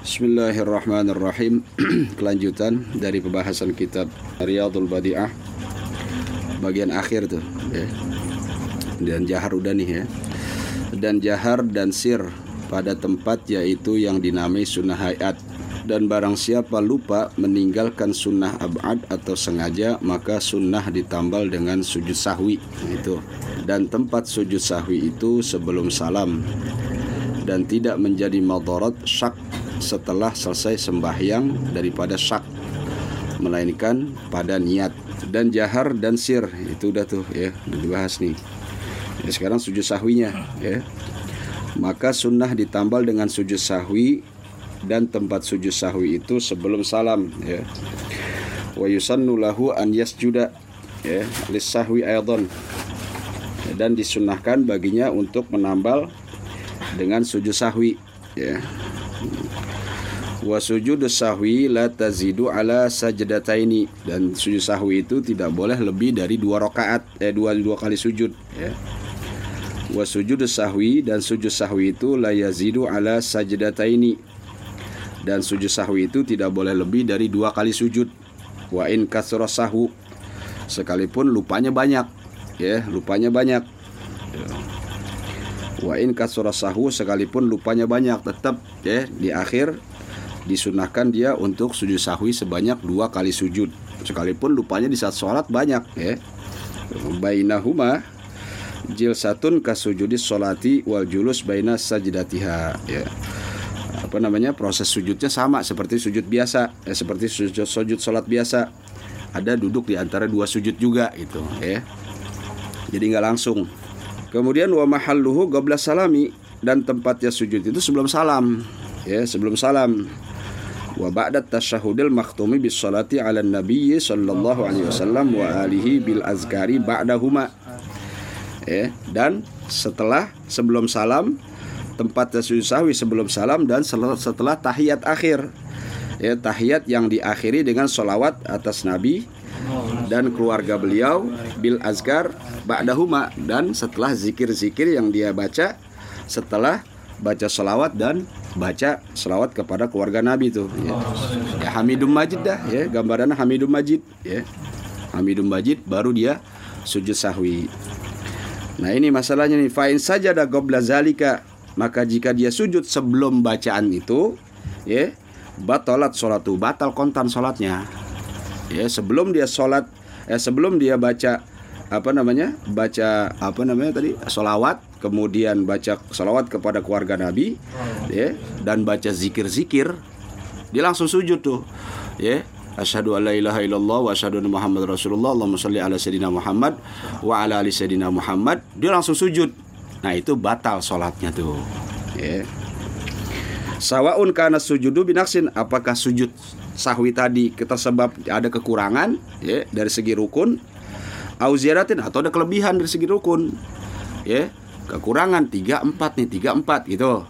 Bismillahirrahmanirrahim. Kelanjutan dari pembahasan kitab Riyadul Badi'ah Bagian akhir tuh ya. Dan jahar udah nih ya. Dan jahar dan sir pada tempat yaitu yang dinamai sunnah hayat. Dan barang siapa lupa meninggalkan sunnah abad atau sengaja maka sunnah ditambal dengan sujud sahwi itu. Dan tempat sujud sahwi itu sebelum salam. Dan tidak menjadi madarat syak setelah selesai sembahyang daripada syak melainkan pada niat dan jahar dan sir. Itu udah tuh ya dibahas nih. Ya, sekarang sujud sahwinya ya. Maka sunnah ditambal dengan sujud sahwi dan tempat sujud sahwi itu sebelum salam ya. Wa yusannu lahu an yasjuda ya lis sahwi aidan dan disunnahkan baginya untuk menambal dengan sujud sahwi ya wa sujud sahwi la tazidu ala sajdataini. Dan sujud sahwi itu tidak boleh lebih dari dua rakaat eh dua dua kali sujud ya. Wa sujud sahwi dan sujud sahwi itu la yazidu ala sajdataini. Dan sujud sahwi itu tidak boleh lebih dari dua kali sujud. Wa in kasra sahu sekalipun lupanya banyak ya lupanya banyak. Wa in kasra sahu sekalipun lupanya banyak tetap ya di akhir disunahkan dia untuk sujud sahwi sebanyak dua kali sujud. Sekalipun lupanya di saat sholat banyak ya. Bainahuma jilsatun kasujudi sholati wal julus baina sajdatiha ya. Apa namanya? Proses sujudnya sama seperti sujud biasa eh, seperti sujud sujud sholat biasa. Ada duduk di antara dua sujud juga itu ya. Jadi nggak langsung. Kemudian wa mahalluhu qabla salami dan tempatnya sujud itu sebelum salam ya sebelum salam wa ba'da tasyahudil maktumi bis salati ala nabiyyi sallallahu alaihi wasallam wa alihi bil azkari ba'dahuma. Ya dan setelah sebelum salam tempat sujud sahwi sebelum salam dan setelah tahiyat akhir. Ya tahiyat yang diakhiri dengan solawat atas Nabi dan keluarga beliau bil azkar ba'dahuma. Dan setelah zikir-zikir yang dia baca setelah baca solawat dan baca solawat kepada keluarga Nabi itu ya. ya Hamidum Majid dah ya. Gambarannya Hamidum Majid ya. Hamidum Majid baru dia sujud sahwi. Nah ini masalahnya nih. Fa'in saja ada gobla zalika maka jika dia sujud sebelum bacaan itu ya batalat sholatu batal kontan sholatnya. Ya sebelum dia sholat eh sebelum dia baca apa namanya baca apa namanya tadi solawat kemudian baca solawat kepada keluarga Nabi ya dan baca zikir-zikir dia langsung sujud tuh ya Asyhadu an la ilaha illallah wa asyhadu anna Muhammad Rasulullah. Allahumma shalli ala sayyidina Muhammad wa ala ali sayyidina Muhammad. Dia langsung sujud. Nah itu batal sholatnya tuh. Ya. Sawaun karena sujudu binaksin apakah sujud sahwi tadi kita sebab ada kekurangan ya dari segi rukun au atau ada kelebihan dari segi rukun ya kekurangan 3 4 nih 3 4 gitu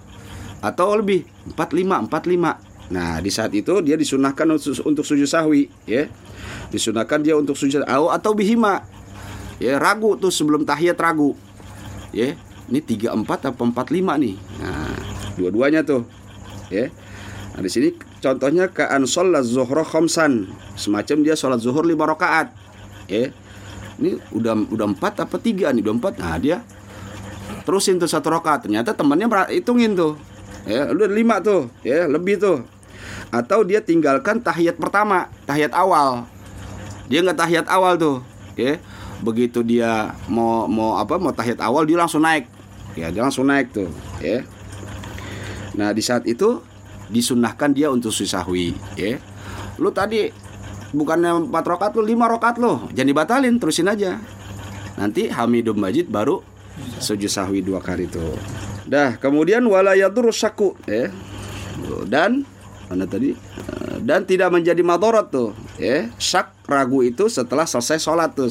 atau lebih 4 5 4 5 nah di saat itu dia disunahkan untuk sujud sahwi ya disunahkan dia untuk sujud atau bihima ya ragu tuh sebelum tahiyat ragu ya ini 34 apa 45 nih. Nah, dua-duanya tuh. Ya. Nah, di sini contohnya ke ansol zuhra khamsan. Semacam dia sholat zuhur lima rakaat. Ya. Ini udah udah empat apa tiga nih? Udah empat. Nah, dia terusin tuh satu rakaat. Ternyata temannya hitungin tuh. Ya, udah lima tuh. Ya, lebih tuh. Atau dia tinggalkan tahiyat pertama, tahiyat awal. Dia nggak tahiyat awal tuh. Ya. Begitu dia mau mau apa? Mau tahiyat awal dia langsung naik ya dia langsung naik tuh ya nah di saat itu disunahkan dia untuk sahwi ya lu tadi bukannya empat rokat lu lima rokat lo jangan dibatalin terusin aja nanti Hamidum Majid baru sujud sahwi dua kali itu dah kemudian walayatur saku ya dan mana tadi dan tidak menjadi madorot tuh ya syak ragu itu setelah selesai sholat tuh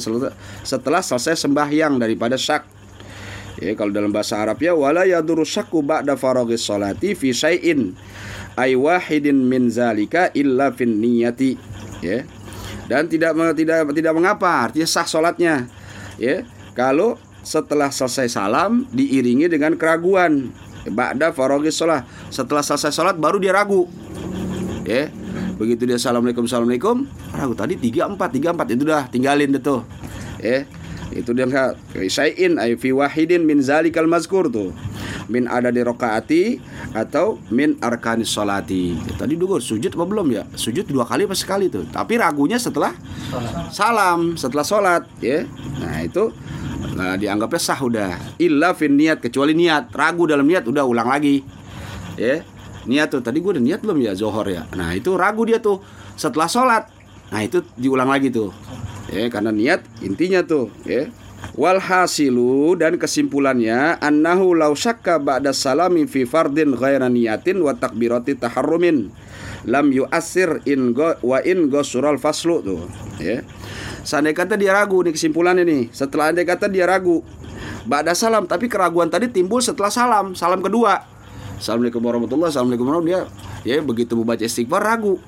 setelah selesai sembahyang daripada syak Ya, kalau dalam bahasa Arab ya wala yaduru syakku ba'da faraghis salati fi syai'in ay wahidin min zalika illa fin niyati. Ya. Dan tidak tidak tidak mengapa artinya sah salatnya. Ya. Kalau setelah selesai salam diiringi dengan keraguan. Ba'da faraghis salat. Setelah selesai salat baru dia ragu. ya begitu dia assalamualaikum assalamualaikum. Ragu tadi tiga empat tiga empat. Itu dah tinggalin deh tuh. Ya itu dia sayin ay fi wahidin min zalikal mazkur tuh. Min ada di rokaati atau min arkanis solati ya, tadi dulu sujud apa belum ya? Sujud dua kali apa sekali tuh? Tapi ragunya setelah salam setelah sholat. Ya nah itu nah dianggapnya sah udah. Illa fin niat kecuali niat. Ragu dalam niat udah ulang lagi. Ya niat tuh. Tadi gue udah niat belum ya zohor ya? Nah itu ragu dia tuh setelah sholat. Nah itu diulang lagi tuh. Ya karena niat intinya tuh ya. Walhasilu dan kesimpulannya annahu law syakka ba'da salami fi fardin ghaira niyatin wa takbirati taharrumin lam yu'assir in go, wa in gosural faslu tuh ya. Seandainya kata dia ragu nih kesimpulannya nih. Setelah andai kata dia ragu ba'da salam. Tapi keraguan tadi timbul setelah salam, salam kedua. Assalamualaikum warahmatullahi Assalamualaikum warahmatullahi ya begitu membaca istighfar ragu.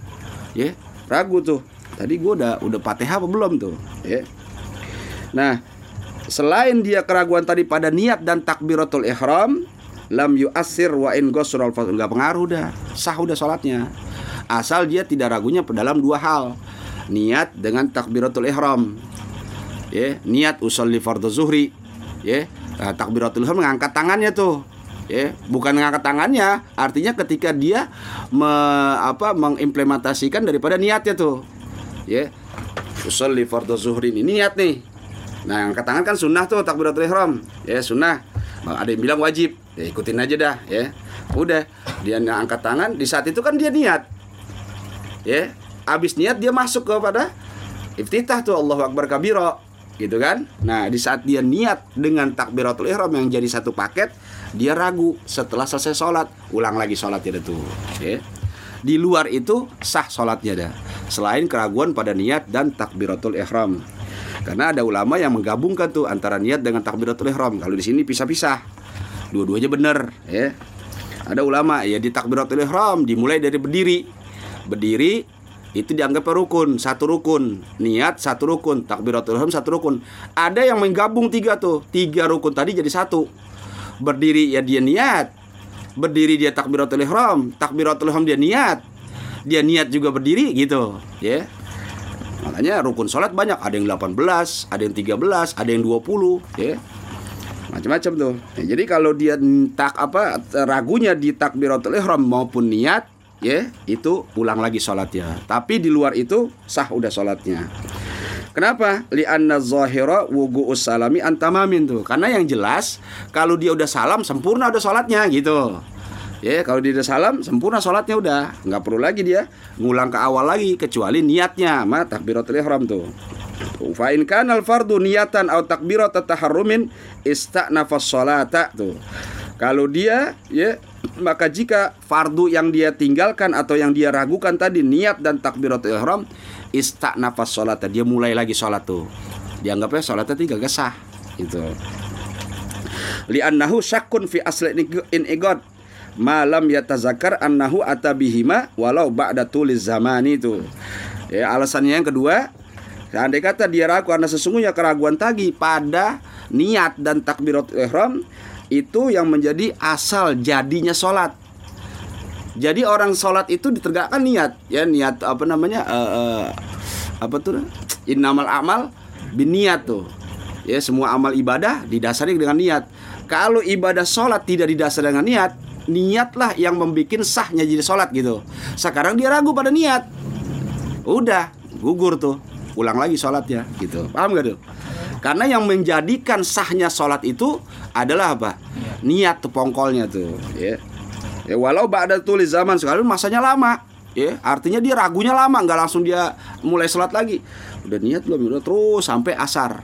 Ya, ragu tuh. Tadi gue udah udah fatihah apa belum tuh? Ya. Nah selain dia keraguan tadi pada niat dan takbiratul ihram lam yu'assir wa in ghusral nggak pengaruh dah. Sah udah sholatnya. Asal dia tidak ragunya dalam dua hal niat dengan takbiratul ihram. Ya niat usolli fardhu zuhri. Ya nah, takbiratul ihram mengangkat tangannya tuh. Ya bukan mengangkat tangannya artinya ketika dia me, apa mengimplementasikan daripada niatnya tuh. Ya usolli fardhu zuhri ini niat nih. Nah angkat tangan kan sunnah tuh takbiratul ihram. Ya sunnah. Ada yang bilang wajib. Ya ikutin aja dah ya. Udah dia angkat tangan di saat itu kan dia niat. Ya abis niat dia masuk kepada iftitah tuh Allah Akbar kabiro gitu kan? Nah di saat dia niat dengan takbiratul ihram yang jadi satu paket dia ragu setelah selesai sholat. Ulang lagi sholatnya tuh ya di luar itu sah sholatnya dah selain keraguan pada niat dan takbiratul ihram. Karena ada ulama yang menggabungkan tuh antara niat dengan takbiratul ihram. Kalau di sini pisah-pisah. Dua-duanya benar ya? Ada ulama ya di takbiratul ihram dimulai dari berdiri. Berdiri itu dianggap rukun satu rukun. Niat satu rukun. Takbiratul ihram satu rukun. Ada yang menggabung tiga tuh. Tiga rukun tadi jadi satu. Berdiri ya dia niat. Berdiri dia takbiratul ihram, takbiratul ihram dia niat. Dia niat juga berdiri gitu, ya. Makanya rukun sholat banyak, ada yang 18, ada yang 13, ada yang 20, ya. Macam-macam tuh. Ya, jadi kalau dia tak apa ragunya di takbiratul ihram maupun niat, ya, itu ulang lagi sholatnya. Tapi di luar itu sah udah sholatnya. Kenapa? Li'anna zahira wugu'us salami antamamin tuh. Karena yang jelas kalau dia udah salam sempurna udah sholatnya gitu. Ya, kalau dia udah salam sempurna sholatnya udah, nggak perlu lagi dia ngulang ke awal lagi kecuali niatnya ma takbiratul ihram tuh. Fa kana fardu niyatan atau takbirat taharrumin istanafas sholata tuh. Kalau dia ya maka jika fardu yang dia tinggalkan atau yang dia ragukan tadi niat dan takbiratul ihram nafas sholat dia mulai lagi sholat tuh. Dianggapnya sholatnya tiga gak sah itu li'annahu syakun fi asli in igod malam yatazakar annahu atabihima walau ba'da tuliz zamani itu. Ya alasannya yang kedua andai kata dia ragu karena sesungguhnya keraguan tadi pada niat dan takbirat ihram itu yang menjadi asal jadinya sholat jadi orang sholat itu ditegakkan niat, ya niat apa namanya uh, uh, apa tuh? Innamal amal biniat tuh. Ya semua amal ibadah didasari dengan niat. Kalau ibadah sholat tidak didasari dengan niat, niatlah yang membuat sahnya jadi sholat gitu. Sekarang dia ragu pada niat, udah gugur tuh, ulang lagi sholatnya gitu. Paham gak tuh? Karena yang menjadikan sahnya sholat itu adalah apa? Niat tuh pongkolnya tuh, ya. Ya, walau ba'da tulis zaman sekarang masanya lama. Ya, artinya dia ragunya lama, nggak langsung dia mulai sholat lagi. Udah niat belum? Udah terus sampai asar.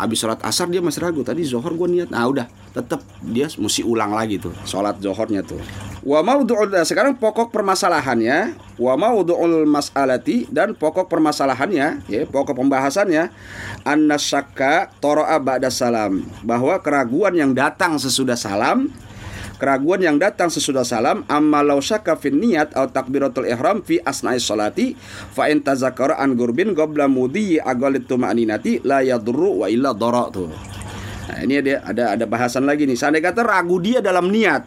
Habis sholat asar dia masih ragu. Tadi zohor gue niat. Nah udah, tetap dia mesti ulang lagi tuh sholat zohornya tuh. Wa maudu'ul nah, sekarang pokok permasalahannya wa maudu'ul mas'alati dan pokok permasalahannya ya pokok pembahasannya annasyakka toro'a ba'da salam bahwa keraguan yang datang sesudah salam keraguan yang datang sesudah salam amma law syakka fin niat atau takbiratul ihram fi asna'i sholati fa in tazakkara an gurbin qabla mudhi agalit tuma'ninati la yadurru wa illa dara tuh. Nah, ini ada ada ada bahasan lagi nih. Seandainya kata ragu dia dalam niat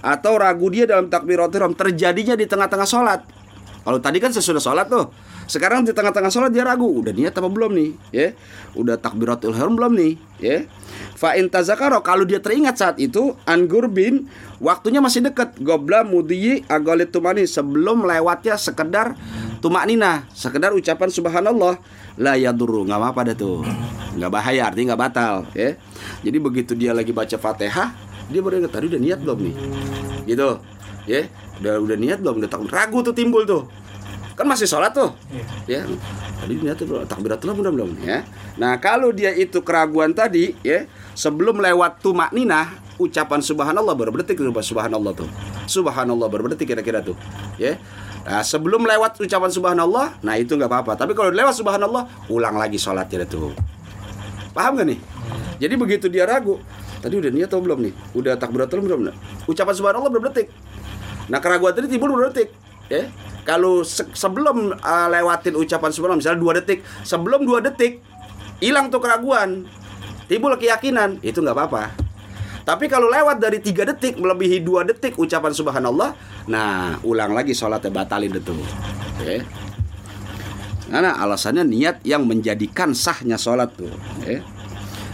atau ragu dia dalam takbiratul ihram terjadinya di tengah-tengah sholat Kalau tadi kan sesudah sholat tuh. Sekarang di tengah-tengah sholat dia ragu, udah niat apa belum nih? Ya, udah takbiratul ihram belum nih? Ya. Fa in tazakaro kalau dia teringat saat itu anggur bin waktunya masih dekat. Gobla mudiyi agolit tumani sebelum lewatnya sekedar tumaknina sekedar ucapan subhanallah. La yadurru nggak apa-apa tuh. Nggak bahaya artinya nggak batal ya. Jadi begitu dia lagi baca fatihah dia baru ingat tadi udah niat belum nih? Gitu ya. Udah udah niat belum? Udah takut ragu tuh timbul tuh kan masih sholat tuh ya tadi niat tuh takbiratul belum belum ya nah kalau dia itu keraguan tadi ya sebelum lewat tuh maknina ucapan subhanallah berdetik subhanallah tuh subhanallah berdetik kira-kira tuh ya Nah, sebelum lewat ucapan subhanallah, nah itu nggak apa-apa. Tapi kalau lewat subhanallah, ulang lagi sholatnya tuh. Paham gak nih? Jadi begitu dia ragu, tadi udah niat atau belum nih? Udah takbiratul belum? Ucapan subhanallah berapa detik? Nah keraguan tadi timbul berapa detik? Ya, kalau se sebelum uh, lewatin ucapan subhanallah misalnya dua detik, sebelum dua detik hilang tuh keraguan, timbul keyakinan, itu nggak apa-apa. Tapi kalau lewat dari tiga detik melebihi dua detik ucapan subhanallah, nah ulang lagi sholatnya batalin itu. Oke. Karena alasannya niat yang menjadikan sahnya sholat tuh. Oke.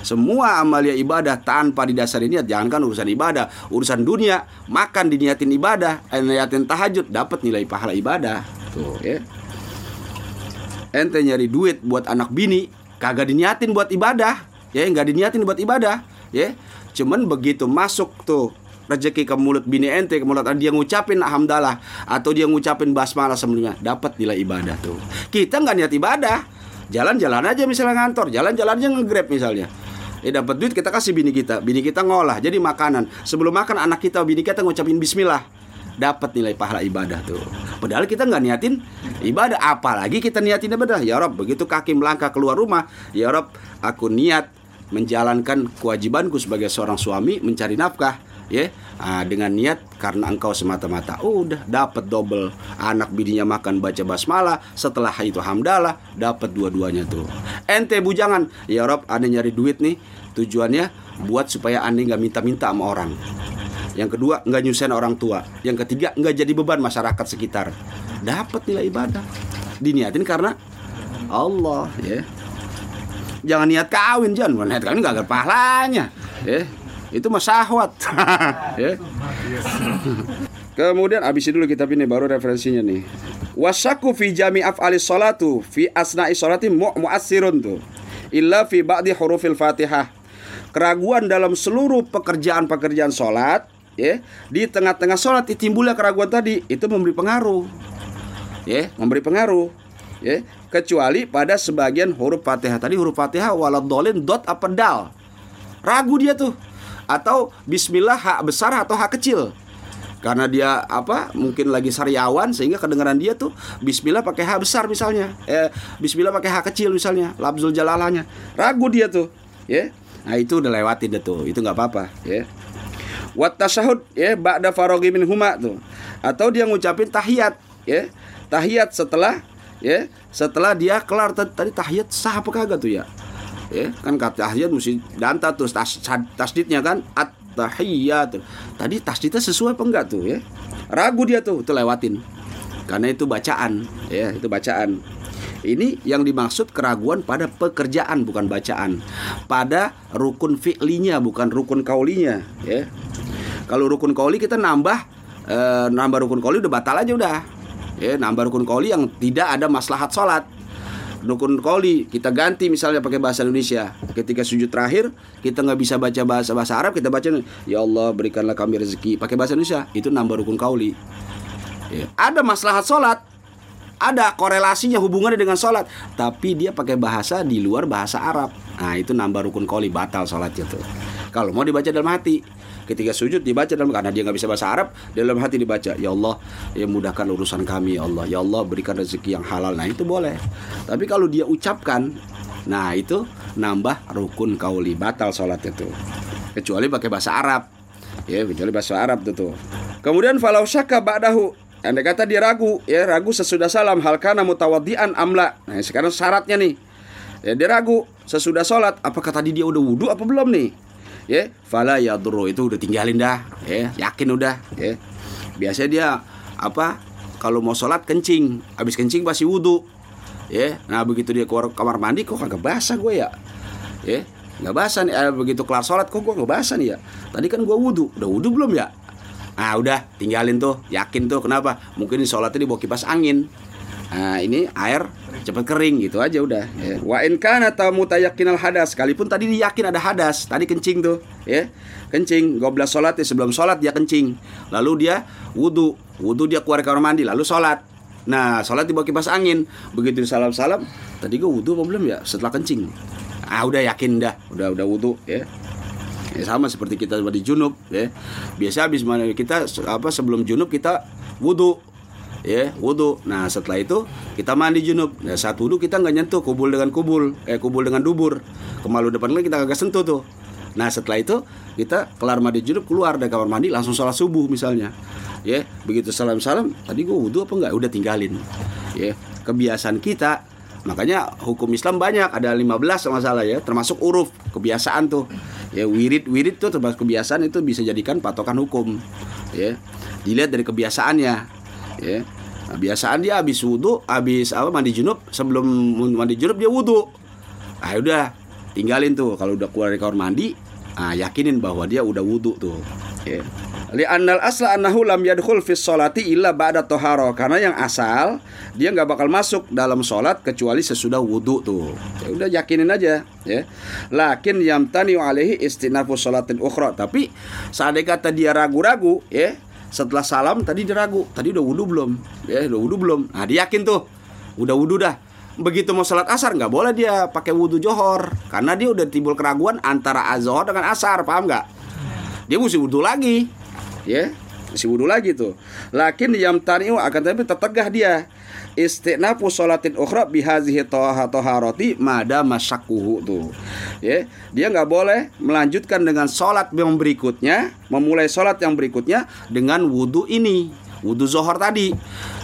Semua amalia ibadah tanpa didasari niat, jangankan urusan ibadah, urusan dunia, makan diniatin ibadah, eh, niatin tahajud, dapat nilai pahala ibadah. Tuh, ya. Ente nyari duit buat anak bini, kagak diniatin buat ibadah, ya nggak diniatin buat ibadah, ya. Cuman begitu masuk tuh rezeki ke mulut bini ente ke mulut dia ngucapin alhamdulillah atau dia ngucapin basmalah sebelumnya dapat nilai ibadah tuh. Kita nggak niat ibadah. Jalan-jalan aja misalnya ngantor jalan-jalan aja ngegrab misalnya eh dapat duit kita kasih bini kita. Bini kita ngolah jadi makanan. Sebelum makan anak kita bini kita ngucapin bismillah. Dapat nilai pahala ibadah tuh. Padahal kita nggak niatin ibadah. Apalagi kita niatin ibadah. Ya Rob begitu kaki melangkah keluar rumah ya Rob aku niat menjalankan kewajibanku sebagai seorang suami mencari nafkah ya. Nah, dengan niat karena engkau semata-mata oh, udah dapat double. Anak bininya makan baca basmalah setelah itu hamdalah dapat dua-duanya tuh. Ente bujangan. Ya Rob anda nyari duit nih tujuannya buat supaya anda nggak minta-minta sama orang. Yang kedua nggak nyusahin orang tua. Yang ketiga nggak jadi beban masyarakat sekitar. Dapat nilai ibadah. Diniatin karena Allah ya. Jangan niat kawin jangan niat kawin gak ada pahalanya ya itu mah syahwat. Ya. Kemudian abis itu dulu kita pilih baru referensinya nih. Wasaku fi jami af'alis salatu fi asna'i salati mu mu'assirun tuh. Illa fi ba'di hurufil fatihah. Keraguan dalam seluruh pekerjaan-pekerjaan sholat ya di tengah-tengah sholat timbulnya keraguan tadi itu memberi pengaruh. Ya memberi pengaruh. Ya kecuali pada sebagian huruf Fatihah. Tadi huruf Fatihah waladolin dot apa dal. Ragu dia tuh atau Bismillah hak besar atau hak kecil. Karena dia apa mungkin lagi sariawan sehingga kedengaran dia tuh Bismillah pakai hak besar misalnya. Eh, Bismillah pakai hak kecil misalnya labzul jalalanya ragu dia tuh ya. Nah itu udah lewatin deh tuh itu nggak apa-apa ya. Wat tasahud ya ba'da farogi min huma tuh. Atau dia ngucapin tahiyat ya. Tahiyat setelah ya setelah dia kelar. Tadi tahiyat sah apa kagak tuh ya ya kan kata tahiyat mesti danta terus tas, tasdidnya kan at tahiyat tadi tasdidnya sesuai apa enggak tuh ya? Ragu dia tuh itu lewatin. Karena itu bacaan ya itu bacaan. Ini yang dimaksud keraguan pada pekerjaan bukan bacaan. Pada rukun fi'linya bukan rukun kaulinya ya. Kalau rukun kauli kita nambah e, nambah rukun kauli udah batal aja udah. Ya nambah rukun koli yang tidak ada maslahat sholat rukun koli kita ganti misalnya pakai bahasa Indonesia. Ketika sujud terakhir kita nggak bisa baca bahasa bahasa Arab kita baca ya Allah berikanlah kami rezeki pakai bahasa Indonesia. Itu nambah rukun kauli ya. ada maslahat sholat. Ada korelasinya hubungannya dengan sholat. Tapi dia pakai bahasa di luar bahasa Arab. Nah itu nambah rukun kauli batal sholatnya tuh. Kalau mau dibaca dalam hati ketika sujud dibaca dalam karena dia nggak bisa bahasa Arab dalam hati dibaca ya Allah ya mudahkan urusan kami ya Allah. Ya Allah berikan rezeki yang halal. Nah itu boleh. Tapi kalau dia ucapkan nah itu nambah rukun kauli batal sholat itu. Kecuali pakai bahasa Arab. Ya kecuali bahasa Arab itu kemudian falau syaka ba'dahu. Andai kata dia ragu, ya ragu sesudah salam hal kana mutawadian amla. Nah, sekarang syaratnya nih. Ya, dia ragu sesudah sholat, apakah tadi dia udah wudhu apa belum nih? Ya fala yadurru itu udah tinggalin dah ya yakin udah ya. Biasanya dia apa kalau mau sholat kencing habis kencing pasti wudhu ya. Nah begitu dia keluar kamar mandi kok kagak basah gue ya? Ya nggak basah nih eh, begitu kelar sholat kok gue nggak basah nih ya? Tadi kan gue wudhu udah wudhu belum ya? Ah udah tinggalin tuh yakin tuh kenapa? Mungkin sholatnya dibawa kipas angin nah ini air cepat kering gitu aja udah ya. wa in kana mutayakinal hadas sekalipun tadi yakin ada hadas tadi kencing tuh ya. Kencing goblas sholat ya sebelum sholat dia kencing. Lalu dia wudhu wudhu dia keluar kamar mandi lalu sholat. Nah sholat dibawa kipas angin. Begitu salam salam tadi gue wudhu apa belum ya? Setelah kencing. Ah udah yakin dah udah udah wudhu ya. Ya, sama seperti kita di junub ya. Biasa habis mana kita apa sebelum junub kita wudhu ya wudhu nah setelah itu kita mandi junub. Nah, saat wudhu kita nggak nyentuh kubul dengan kubul eh kubul dengan dubur. Kemalu depan lagi kita kagak sentuh tuh. Nah setelah itu kita kelar mandi junub keluar dari kamar mandi langsung sholat subuh misalnya. Ya begitu salam salam tadi gua wudhu apa enggak udah tinggalin. Ya kebiasaan kita makanya hukum Islam banyak. Ada 15 masalah ya termasuk uruf kebiasaan tuh. Ya wirid wirid tuh termasuk kebiasaan itu bisa jadikan patokan hukum. Ya dilihat dari kebiasaannya. Ya nah, biasaan dia habis wudhu habis apa mandi junub sebelum mandi junub dia wudhu ah udah tinggalin tuh kalau udah keluar dari kamar mandi ah yakinin bahwa dia udah wudhu tuh ya Li annal asla annahu lam yadkhul fi sholati illa ba'da toharo karena yang asal dia nggak bakal masuk dalam sholat kecuali sesudah wudhu tuh. Ya udah yakinin aja ya. Lakin yamtani alaihi istinafu sholatin ukhra. Tapi seandainya kata dia ragu-ragu ya, setelah salam tadi dia ragu, tadi udah wudhu belum? Ya, udah wudhu belum? Nah, dia yakin tuh. Udah wudhu dah. Begitu mau sholat asar nggak boleh dia pakai wudhu johor. Karena dia udah timbul keraguan antara azhar dengan asar paham nggak? Dia mesti wudhu lagi. Ya masih wudhu lagi tuh. Lakin yam taniu akan tapi tertegah dia istinafu sholatin ukhra bihazihi toha toharoti mada masyakuhu tuh. Ya dia nggak boleh melanjutkan dengan sholat yang berikutnya memulai sholat yang berikutnya dengan wudhu ini wudhu zohor tadi.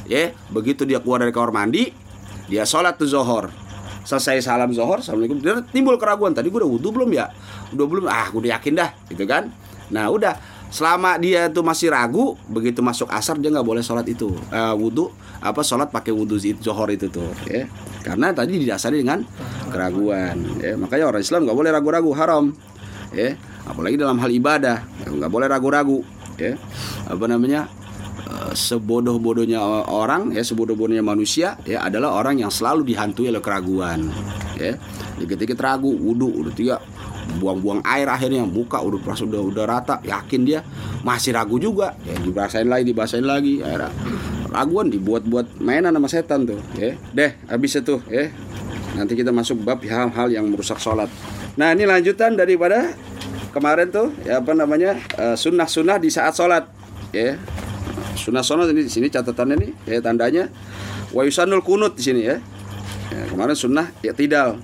Ya begitu dia keluar dari kamar mandi dia sholat tuh zohor. Selesai salam zohor assalamualaikum. Dia timbul keraguan tadi gue udah wudhu belum ya? Udah belum. Ah gue udah yakin dah gitu kan. Nah udah selama dia tuh masih ragu begitu masuk asar dia nggak boleh sholat itu uh, wudhu apa sholat pakai wudhu zohor itu tuh ya. Karena tadi didasari dengan keraguan ya. Makanya orang Islam nggak boleh ragu-ragu haram ya. Apalagi dalam hal ibadah nggak boleh ragu-ragu ya. Apa namanya eh, sebodoh-bodohnya orang ya sebodoh-bodohnya manusia ya adalah orang yang selalu dihantui oleh keraguan ya. Ketika ragu wudhu udah tiga buang-buang air akhirnya muka udah pas udah udah rata yakin dia. Masih ragu juga. Ya dibahasain lagi dibahasain lagi. Akhirnya raguan dibuat-buat mainan sama setan tuh ya. Deh habis itu ya. Nanti kita masuk bab hal-hal yang merusak sholat. Nah ini lanjutan daripada kemarin tuh ya apa namanya uh, sunnah-sunnah di saat sholat ya. Sunnah-sunnah ini di sini catatannya nih ya tandanya. Wa yusanul kunut di sini ya. ya kemarin sunnah ya tidak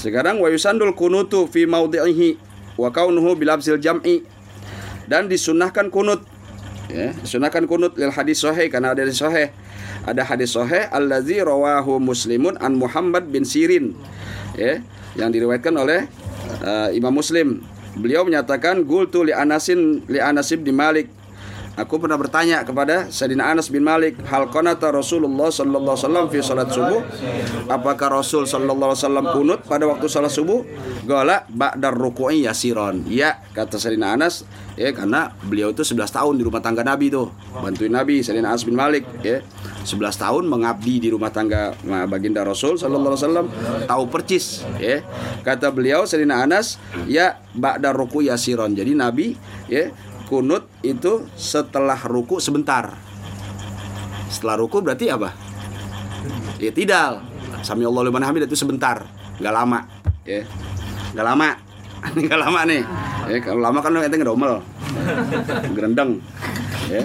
sekarang wa yusandul kunutu fi maudhihi wa kaunuhu bilabsil jam'i. Dan disunahkan kunut. Ya disunahkan kunut lil hadis sahih karena ada di sahih. Ada hadis sahih allazi rawahu muslimun an Muhammad bin Sirin. Ya yang diriwayatkan oleh uh, Imam Muslim. Beliau menyatakan gultu li Anasin li Anasib di Malik Aku pernah bertanya kepada Sayyidina Anas bin Malik, hal qanata Rasulullah sallallahu alaihi wasallam fi salat subuh? Apakah Rasul sallallahu alaihi wasallam kunut pada waktu salat subuh? Gala ba'dar ruku'i yasiron. Ya, kata Sayyidina Anas, ya karena beliau itu 11 tahun di rumah tangga Nabi tuh, bantuin Nabi Sayyidina Anas bin Malik, ya. 11 tahun mengabdi di rumah tangga baginda Rasul sallallahu alaihi wasallam, tahu percis, ya. Kata beliau Sayyidina Anas, ya ba'dar ruku'i yasiron. Jadi Nabi, ya kunut itu setelah ruku sebentar. Setelah ruku berarti apa? Ya tidak. Sami Allah liman hamid itu sebentar, nggak lama, ya. Nggak lama. Nggak lama nih. Ya, kalau lama kan ente ngedomel. Gerendeng. Ya.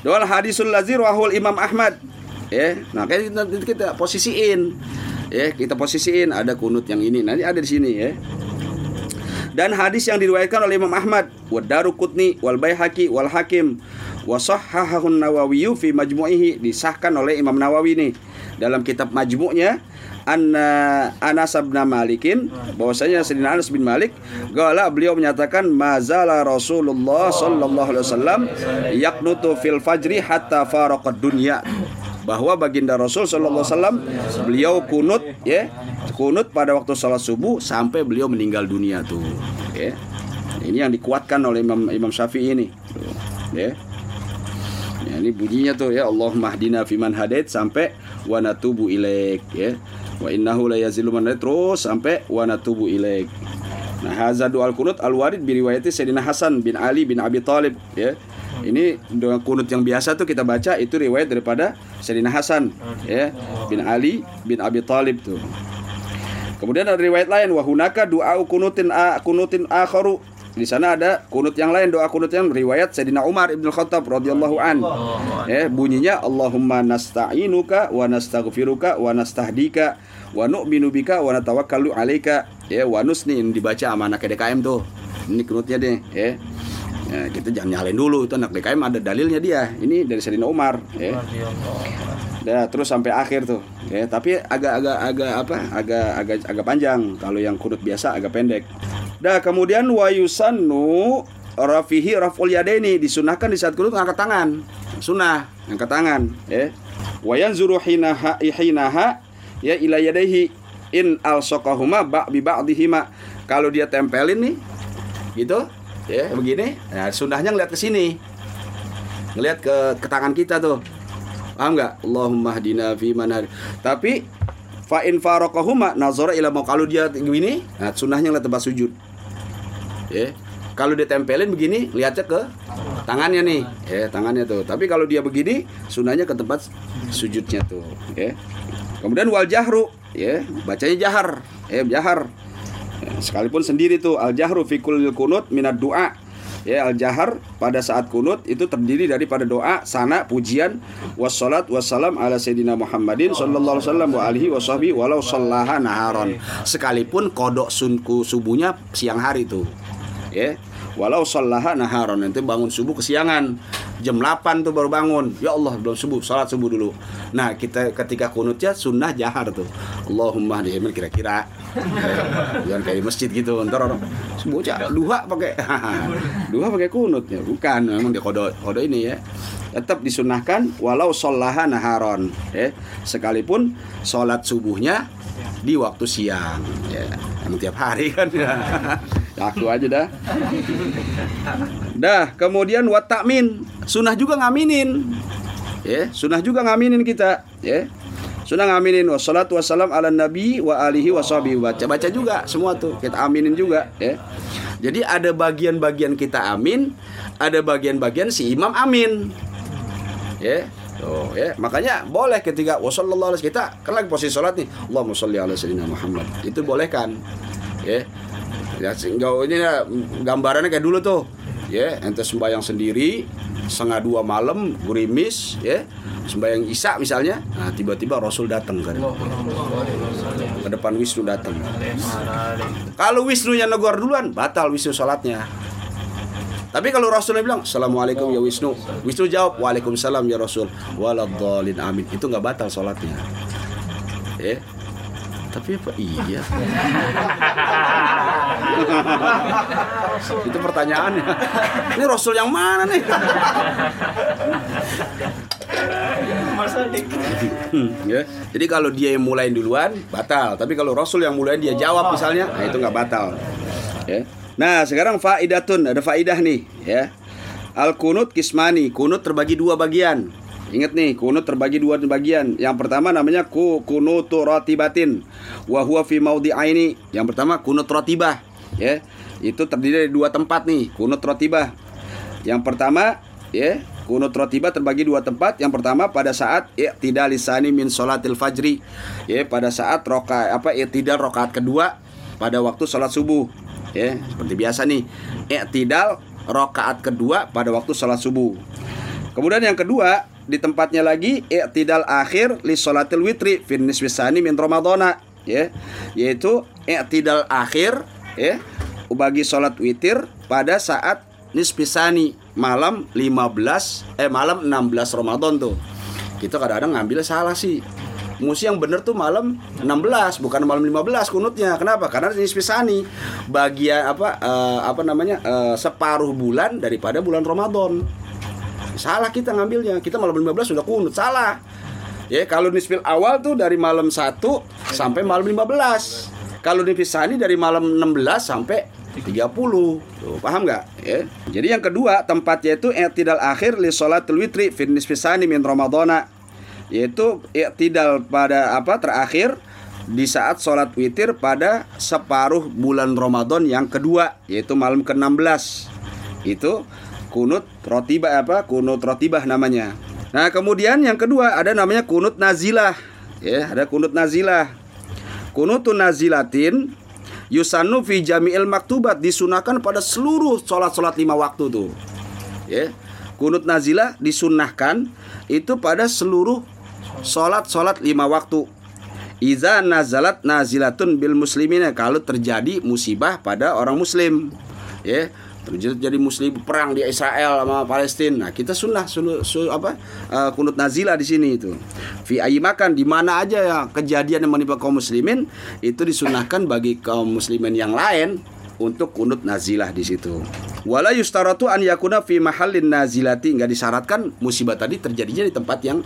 Doal hadisul lazir wahul Imam Ahmad. Ya, nah kita, kita posisiin. Ya, kita posisiin ada kunut yang ini. Nanti ada di sini ya dan hadis yang diriwayatkan oleh Imam Ahmad wa Daruqutni wal Baihaqi wal Hakim wa sahhahun Nawawi fi majmu'ihi disahkan oleh Imam Nawawi nih dalam kitab majmu'nya Anna Anas bin Malikin bahwasanya Sayyidina Anas bin Malik gala beliau menyatakan mazala Rasulullah sallallahu alaihi wasallam yaqnutu fil fajri hatta faraqad dunya bahwa baginda Rasul sallallahu alaihi wasallam beliau kunut ya kunut pada waktu salat subuh sampai beliau meninggal dunia tuh ya ini yang dikuatkan oleh Imam Imam Syafi'i ini ya Ya, ini bunyinya tuh ya Allahumma hdina fiman hadait sampai wa natubu ilaik ya. Wa innahu la yazilu man terus sampai wa natubu ilaik. Nah, hadza du'al kunut al-warid bi riwayati Sayyidina Hasan bin Ali bin Abi Thalib ya. Ini dengan kunut yang biasa tuh kita baca itu riwayat daripada Sayyidina Hasan ya bin Ali bin Abi Thalib tuh. Kemudian ada riwayat lain wahunaka doa kunutin a kunutin akharu di sana ada kunut yang lain, doa kunut yang riwayat Sayyidina Umar Ibn Khattab radhiyallahu an. Ya, bunyinya Allahumma nasta'inuka wa nastaghfiruka wa nastahdika wa nu'minu bika wa natawakkalu 'alaika. Ya, wa nusni ini dibaca sama anak DKM tuh. Ini kunutnya deh, ya. Ya, kita jangan nyalain dulu itu anak DKM ada dalilnya dia. Ini dari Sayyidina Umar, ya. Ya, terus sampai akhir tuh. Ya, tapi agak-agak agak apa? Agak agak agak panjang. Kalau yang kunut biasa agak pendek. Dah kemudian wa yusannu rafihi raful yadaini disunahkan di saat kunut angkat tangan. Sunnah angkat tangan, ya. Wa yanzuru hinaha hinaha ya ila yadaihi in alsaqahuma ba bi ba'dihima. Kalau dia tempelin nih gitu, ya begini. Nah, sunnahnya ngeliat ke sini. Ngeliat ke ke tangan kita tuh. Paham nggak? Allahumma hdina fi man hadi. Tapi fa in faraqahuma nazara ila mau kalau dia begini, nah sunnahnya ngeliat tempat sujud. Ya. Kalau dia tempelin begini, lihatnya ke tangannya nih, ya tangannya tuh. Tapi kalau dia begini, sunnahnya ke tempat sujudnya tuh, ya. Kemudian wal jahru, ya, bacanya jahar, ya jahar. Sekalipun sendiri tuh al jahru fikul kunut minat doa ya al jahar pada saat kunut itu terdiri daripada doa sana pujian wassalat wassalam ala sayyidina Muhammadin sallallahu alaihi wasallam wa alihi washabi walau sallaha naharon. Sekalipun kodok sunku subuhnya siang hari tuh. Ya walau sallaha naharon nanti bangun subuh kesiangan. Jam 8 tuh baru bangun. Ya Allah belum subuh salat subuh dulu. Nah kita ketika kunutnya sunnah jahar tuh. Allahumma dihimin kira-kira. Jangan kayak masjid gitu ntar orang subuh aja duha pakai. Duha pakai kunutnya bukan memang dia kode kode ini ya tetap disunahkan walau sallaha naharon ya. Sekalipun sholat subuhnya di waktu siang ya. Emang tiap hari kan ya. Aku aja dah. Dah kemudian wat takmin sunnah juga ngaminin ya. Sunnah juga ngaminin kita ya. Sunnah ngaminin wassalatu wassalam ala nabi wa alihi wa baca baca juga semua tuh kita aminin juga ya. Jadi ada bagian-bagian kita amin ada bagian-bagian si imam amin ya Tuh, ya. Makanya boleh ketika wasallallahu alaihi kita kan lagi posisi sholat nih. Allahumma sholli ala sayyidina Muhammad. Itu boleh kan? Ya. Ya enggak ini ya, gambarannya kayak dulu tuh. Ya, ente sembahyang sendiri setengah dua malam gerimis ya sembahyang isya misalnya nah tiba-tiba Rasul datang kan ke depan Wisnu datang kalau Wisnu yang negor duluan batal Wisnu sholatnya tapi kalau Rasulnya bilang Assalamualaikum ya Wisnu. Wisnu jawab Waalaikumsalam ya Rasul. Waladhalin amin. Itu nggak batal sholatnya. Eh? Tapi apa? Iya. Itu pertanyaannya. Ini rasul yang mana nih? Hmm, ya. Jadi kalau dia yang mulai duluan batal, tapi kalau Rasul yang mulai dia jawab misalnya, nah itu nggak batal. Ya. Nah sekarang faidatun ada faidah nih ya. Al kunut kismani kunut terbagi dua bagian. Ingat nih kunut terbagi dua bagian. Yang pertama namanya ku kunutu ratibatin wa huwa fi aini. Yang pertama kunut ratibah ya. Itu terdiri dari dua tempat nih kunut ratibah. Yang pertama ya kunut rotibah terbagi dua tempat yang pertama pada saat tidak lisani min sholatil fajri ya pada saat roka apa tidak rokaat kedua pada waktu sholat subuh ya seperti biasa nih tidak rokaat kedua pada waktu sholat subuh kemudian yang kedua di tempatnya lagi tidak akhir li sholatil witri finis wisani min ramadana ya yaitu tidak akhir ya bagi sholat witir pada saat nispisani malam 15 eh malam 16 Ramadan tuh. Kita kadang-kadang ngambil salah sih. Musi yang bener tuh malam 16 bukan malam 15 kunutnya. Kenapa? Karena nispisani bagian apa uh, apa namanya uh, separuh bulan daripada bulan Ramadan. Salah kita ngambilnya. Kita malam 15 sudah kunut. Salah. Ya, kalau nisfil awal tuh dari malam 1 sampai malam 15. Kalau nisfisani dari malam 16 sampai 30 Tuh, paham nggak ya jadi yang kedua tempatnya itu i'tidal akhir li sholatul witri fi nisfisani min ramadhana yaitu i'tidal pada apa terakhir di saat sholat witir pada separuh bulan Ramadan yang kedua yaitu malam ke-16 itu kunut rotibah apa kunut rotibah namanya Nah, kemudian yang kedua ada namanya kunut nazilah. Ya, ada kunut nazilah. Kunutun nazilatin yusanu fi jami'il maktubat disunahkan pada seluruh sholat-sholat lima waktu tuh. Ya. Kunut nazilah disunahkan itu pada seluruh sholat-sholat lima waktu. Iza nazalat nazilatun bil muslimina kalau terjadi musibah pada orang muslim. Ya, terjadi jadi muslim perang di Israel sama Palestina. Nah, kita sunnah sunnah, sunnah apa uh, kunut nazila di sini itu. Fi makan di mana aja ya kejadian yang menimpa kaum muslimin itu disunahkan bagi kaum muslimin yang lain untuk kunut nazilah di situ. Wala yustaratu an yakuna fi mahallin nazilati nggak disyaratkan musibah tadi terjadinya di tempat yang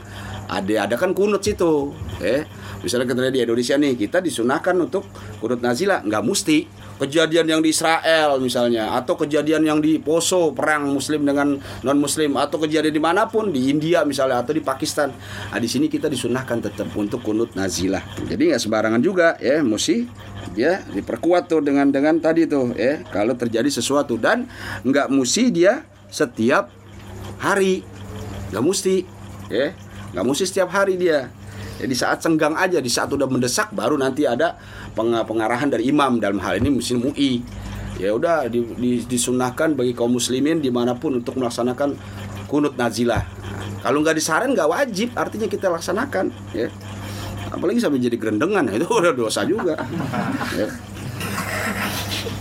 ada ada kan kunut situ. Eh, misalnya kita di Indonesia nih kita disunahkan untuk kunut nazilah nggak mesti kejadian yang di Israel misalnya atau kejadian yang di Poso perang Muslim dengan non Muslim atau kejadian di mana pun di India misalnya atau di Pakistan. Nah, di sini kita disunahkan tetap untuk kunut nazilah. Jadi nggak sembarangan juga ya mesti ya diperkuat tuh dengan dengan tadi tuh ya kalau terjadi sesuatu. Dan nggak mesti dia setiap hari. Nggak mesti ya nggak mesti setiap hari dia ya, di saat senggang aja di saat udah mendesak baru nanti ada pengarahan dari imam dalam hal ini muslim UI ya udah di, di, disunahkan bagi kaum muslimin di mana pun untuk melaksanakan kunut nazilah kalau nggak disaran nggak wajib artinya kita laksanakan ya apalagi sampai jadi gerendengan itu udah dosa juga ya.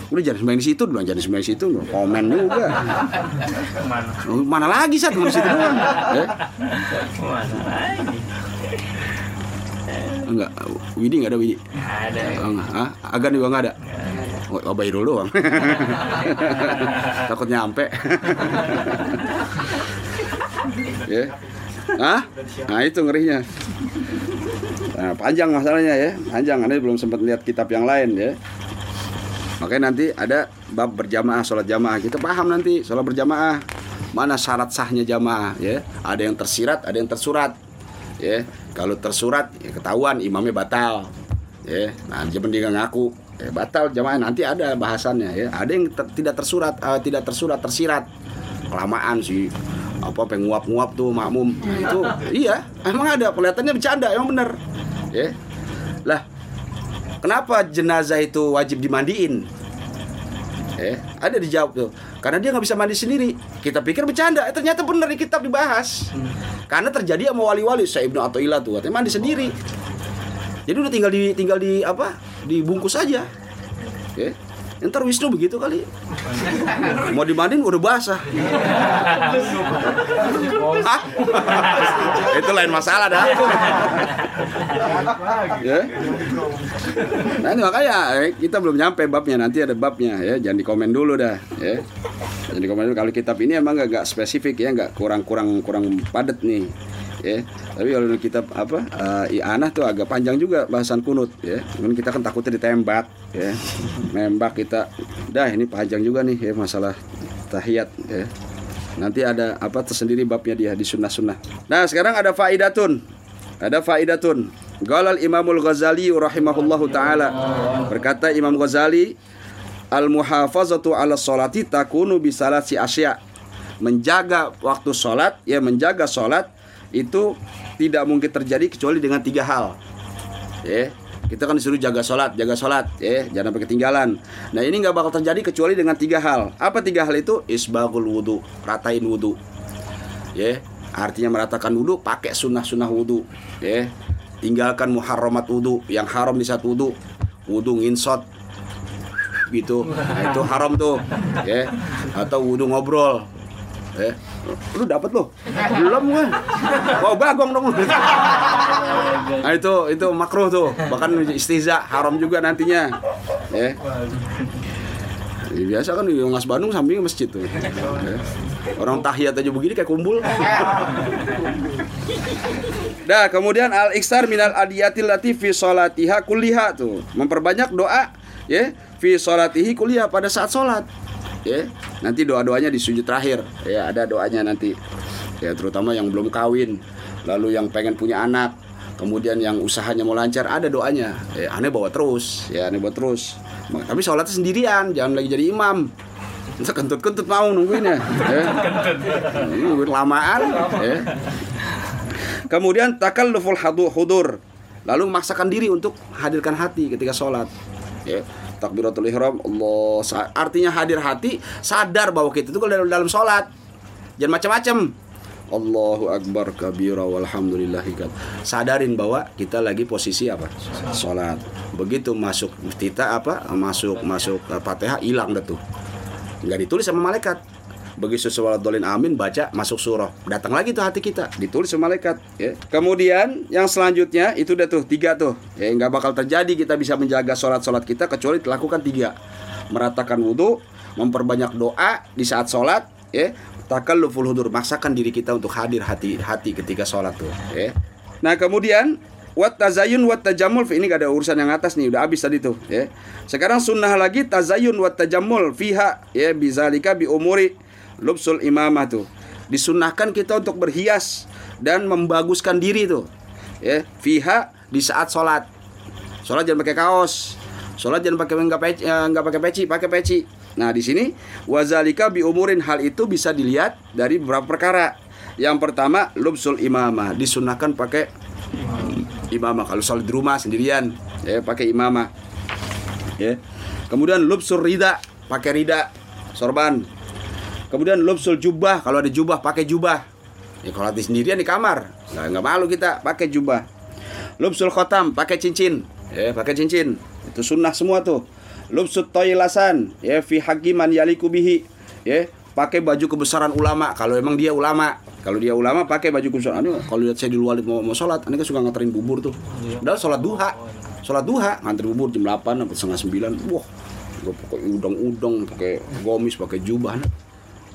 Udah jangan sembahyang di situ, bilang jangan sembahyang di situ, komen juga. Mana? Mana lagi saat di situ doang. Ya. Mana lagi? Enggak, Widi enggak ada Widi. Ada. Oh, enggak. Hah? Agan juga enggak ada. Oh, oh dulu doang. Takut nyampe. ya. Hah? Nah, itu ngerinya. Nah, panjang masalahnya ya, panjang. Anda belum sempat lihat kitab yang lain ya. Makanya nanti ada bab berjamaah, sholat jamaah. Kita paham nanti sholat berjamaah. Mana syarat sahnya jamaah ya? Ada yang tersirat, ada yang tersurat. Ya, kalau tersurat ya ketahuan imamnya batal ya. Nah dia mendingan ngaku ya, batal jamaah nanti ada bahasannya ya. Ada yang ter, tidak tersurat uh, tidak tersurat tersirat. Kelamaan sih. Apa penguap-nguap tuh makmum. Nah, itu iya emang ada kelihatannya bercanda emang bener ya. Lah kenapa jenazah itu wajib dimandiin? Eh ada dijawab tuh. Karena dia nggak bisa mandi sendiri. Kita pikir bercanda eh, ternyata benar di kitab dibahas karena terjadi sama wali-wali saya ibnu Athaillah tuh katanya mandi sendiri. Jadi udah tinggal di tinggal di apa dibungkus aja. Eh Ntar Wisnu begitu kali. Mau dimandiin udah basah. Itu lain masalah dah. ya. Nah ini makanya eh, kita belum nyampe babnya nanti ada babnya ya jangan dikomen dulu dah ya. Dulu kalau kitab ini emang gak, gak spesifik ya nggak kurang kurang kurang padat nih ya. Tapi kalau kitab apa uh, I'anah tuh agak panjang juga bahasan kunut ya. Cuman kita kan takutnya ditembak ya. Nembak kita dah ini panjang juga nih ya masalah tahiyat ya. Nanti ada apa tersendiri babnya dia di sunnah-sunnah. Nah sekarang ada faidatun. Ada faidatun. Galal Imamul Ghazali rahimahullahu taala. Berkata Imam Ghazali al muhafazatu ala salati takunu bisalasi asya. Menjaga waktu sholat ya menjaga sholat itu tidak mungkin terjadi kecuali dengan tiga hal. Ya, kita kan disuruh jaga sholat, jaga sholat, ya, jangan sampai ketinggalan. Nah ini nggak bakal terjadi kecuali dengan tiga hal. Apa tiga hal itu? Isbagul wudhu, ratain wudhu. Ya, artinya meratakan wudhu, pakai sunnah-sunnah wudhu. Ya, tinggalkan muharramat wudhu, yang haram di saat wudhu, wudhu nginsot, gitu nah, itu haram tuh ya atau wudhu ngobrol ya lu dapat lo belum gue wow bagong dong nah itu itu makruh tuh bahkan istiza haram juga nantinya ya Ya, biasa kan di Ngas Bandung samping masjid tuh. Ya. Orang tahiyat aja begini kayak kumpul. Nah, kemudian al iksar minal adiyatil lati fi salatiha kulliha tuh. Memperbanyak doa ya fi salatihi kuliah pada saat sholat. Ya, nanti doa-doanya di sujud terakhir. Ya, ada doanya nanti. Ya, terutama yang belum kawin, lalu yang pengen punya anak, kemudian yang usahanya mau lancar ada doanya. Ya, aneh bawa terus. Ya aneh bawa terus. Tapi sholatnya sendirian jangan lagi jadi imam. Bisa kentut-kentut mau nungguin ya, ya. nungguin lamaan. Ya. kemudian takalluful hudur. Lalu memaksakan diri untuk hadirkan hati ketika sholat. Ya takbiratul ihram Allah artinya hadir hati sadar bahwa kita itu kalau dalam sholat. Jangan macam-macam. Allahu Akbar kabira walhamdulillahikab sadarin bahwa kita lagi posisi apa? Sholat. Begitu masuk kita apa? Masuk masuk uh, fatihah hilang dah tuh. Nggak ditulis sama malaikat begitu sholat dolin amin baca masuk surah. Datang lagi tuh hati kita ditulis malaikat ya. Kemudian yang selanjutnya itu udah tuh tiga tuh. Ya nggak bakal terjadi kita bisa menjaga sholat sholat kita kecuali dilakukan tiga. Meratakan wudhu memperbanyak doa di saat sholat ya. Takalluful hudur maksakan diri kita untuk hadir hati-hati ketika sholat tuh ya. Nah kemudian wat tazayun wat tajamul ini gak ada urusan yang atas nih udah habis tadi tuh ya. Sekarang sunnah lagi tazayun wat tajamul fiha ya bizalika bi umuri lubsul imamah tuh. Disunnahkan kita untuk berhias dan membaguskan diri tuh ya fiha di saat sholat. Sholat jangan pakai kaos. Sholat jangan pakai nggak peci, eh, nggak pakai peci, pakai peci Nah, di sini wazalika bi umurin hal itu bisa dilihat dari beberapa perkara. Yang pertama, lubsul imamah, disunahkan pakai imamah kalau sholat di rumah sendirian, ya pakai imamah. Ya. Kemudian lubsul rida, pakai rida, sorban. Kemudian lubsul jubah, kalau ada jubah pakai jubah. Ya kalau di sendirian di kamar, nggak nggak malu kita pakai jubah. Lubsul khotam, pakai cincin, ya pakai cincin. Itu sunnah semua tuh. Lubsut toilasan ya fi hakiman yaliku bihi. Ya pakai baju kebesaran ulama. Kalau emang dia ulama. Kalau dia ulama pakai baju kebesaran. Ini kalau lihat saya di luar mau, mau sholat ini kan suka nganterin bubur tuh. Iya. udah sholat duha. Sholat duha nganterin bubur jam 8 sampai setengah sembilan. Wah gue pakai udang-udang pakai gomis pakai jubah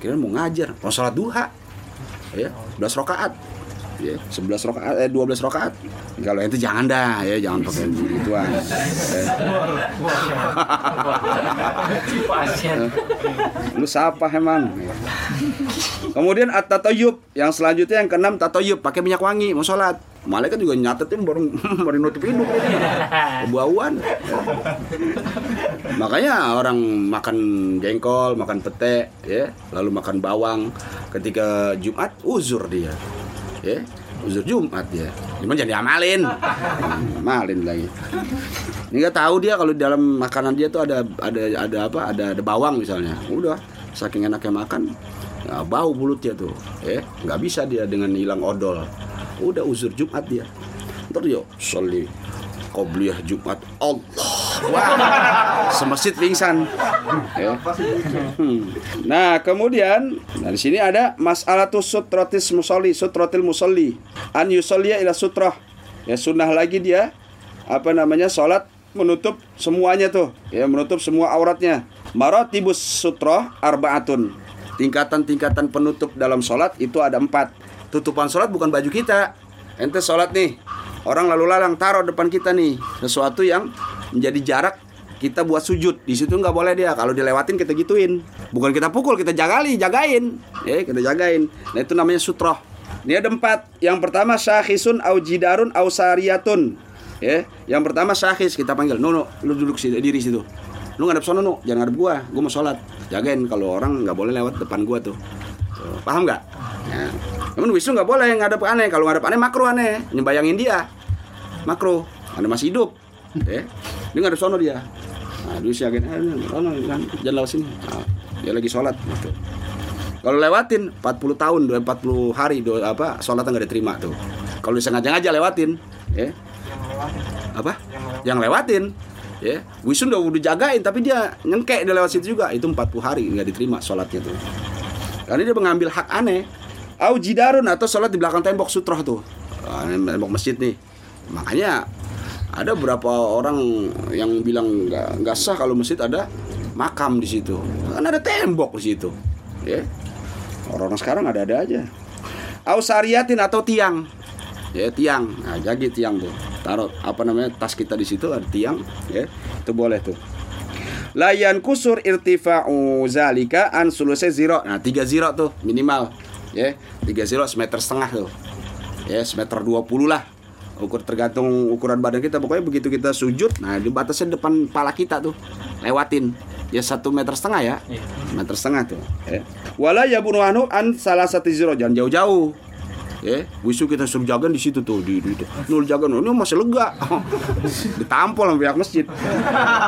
kira mau ngajar mau sholat duha. Ya udah rakaat ya. 11 rakaat eh 12 rakaat kalau itu jangan dah ya jangan pakai gituan lu siapa emang kemudian at-tatayyub yang selanjutnya yang keenam tatayyub pakai minyak wangi mau sholat. Malaikat juga nyatetin baru baru nutup hidung. Kebauan makanya orang makan jengkol makan pete ya lalu makan bawang. Ketika Jumat uzur dia ya. Uzur Jumat ya cuman jadi amalin. Amalin lagi ini nggak tahu dia kalau di dalam makanan dia tuh ada ada ada apa? Ada ada bawang misalnya. Udah saking enaknya makan nah, bau mulutnya tuh ya. Nggak bisa dia dengan hilang odol. Udah uzur Jumat dia. Ntar yuk soli qobliyah Jumat. Allah Wah, semesit pingsan. Hmm. Nah, kemudian nah di sini ada masalah tuh sutrotis musolli, sutrotil musolli. An yusolliya ila sutroh. Ya sunnah lagi dia apa namanya sholat menutup semuanya tuh ya menutup semua auratnya marotibus sutroh arbaatun tingkatan-tingkatan penutup dalam sholat itu ada empat tutupan sholat bukan baju kita ente sholat nih orang lalu lalang taruh depan kita nih sesuatu yang menjadi jarak kita buat sujud. Di situ nggak boleh dia. Kalau dilewatin kita gituin. Bukan kita pukul kita jagali jagain. Ya kita jagain. Nah itu namanya sutroh. Ini ada empat. Yang pertama syahisun au jidarun au sariyatun. Ya yang pertama syahis kita panggil. Nono lu duduk sini diri situ. Lu ngadep sono nu. Jangan ngadep gua. Gua mau sholat. Jagain. Kalau orang nggak boleh lewat depan gua tuh. Paham nggak? Ya. namun Wisnu nggak boleh ngadep aneh. Kalau ngadep aneh makro aneh. Nyembayangin dia. Makro anda masih hidup. Ya dia nggak ada sono dia. Nah dia siagen eh sono jangan lewat sini. Nah, dia lagi sholat gitu. Kalau lewatin 40 tahun 40 hari do, apa sholatnya nggak diterima tuh. Kalau disengaja aja lewatin ya. Apa? Yang lewatin ya. Wisun udah udah jagain tapi dia nyengkek dia lewat situ juga. Itu 40 hari nggak diterima sholatnya tuh. Karena dia mengambil hak aneh. Au jidarun atau sholat di belakang tembok sutroh tuh. Tembok masjid nih. Makanya ada beberapa orang yang bilang nggak sah kalau masjid ada makam di situ. Kan ada tembok di situ ya. Orang-orang sekarang ada-ada aja. Au sariatin atau tiang. Ya tiang. Nah jadi tiang tuh. Taruh apa namanya tas kita di situ ada tiang ya. Itu boleh tuh. Layan kusur irtifa'u zalika an sulusai zero. Nah tiga zero tuh minimal ya. Tiga zero semeter setengah tuh. Ya semeter 20 lah ukur tergantung ukuran badan kita. Pokoknya begitu kita sujud nah di batasnya depan pala kita tuh lewatin. Ya satu meter setengah ya. Meter setengah tuh ya. wala ya bunu anu an salah satu zero. Jangan jauh-jauh ya wisu kita suruh jaga di situ tuh di, di, di nul jaga ini masih lega. Ditampol sama pihak masjid.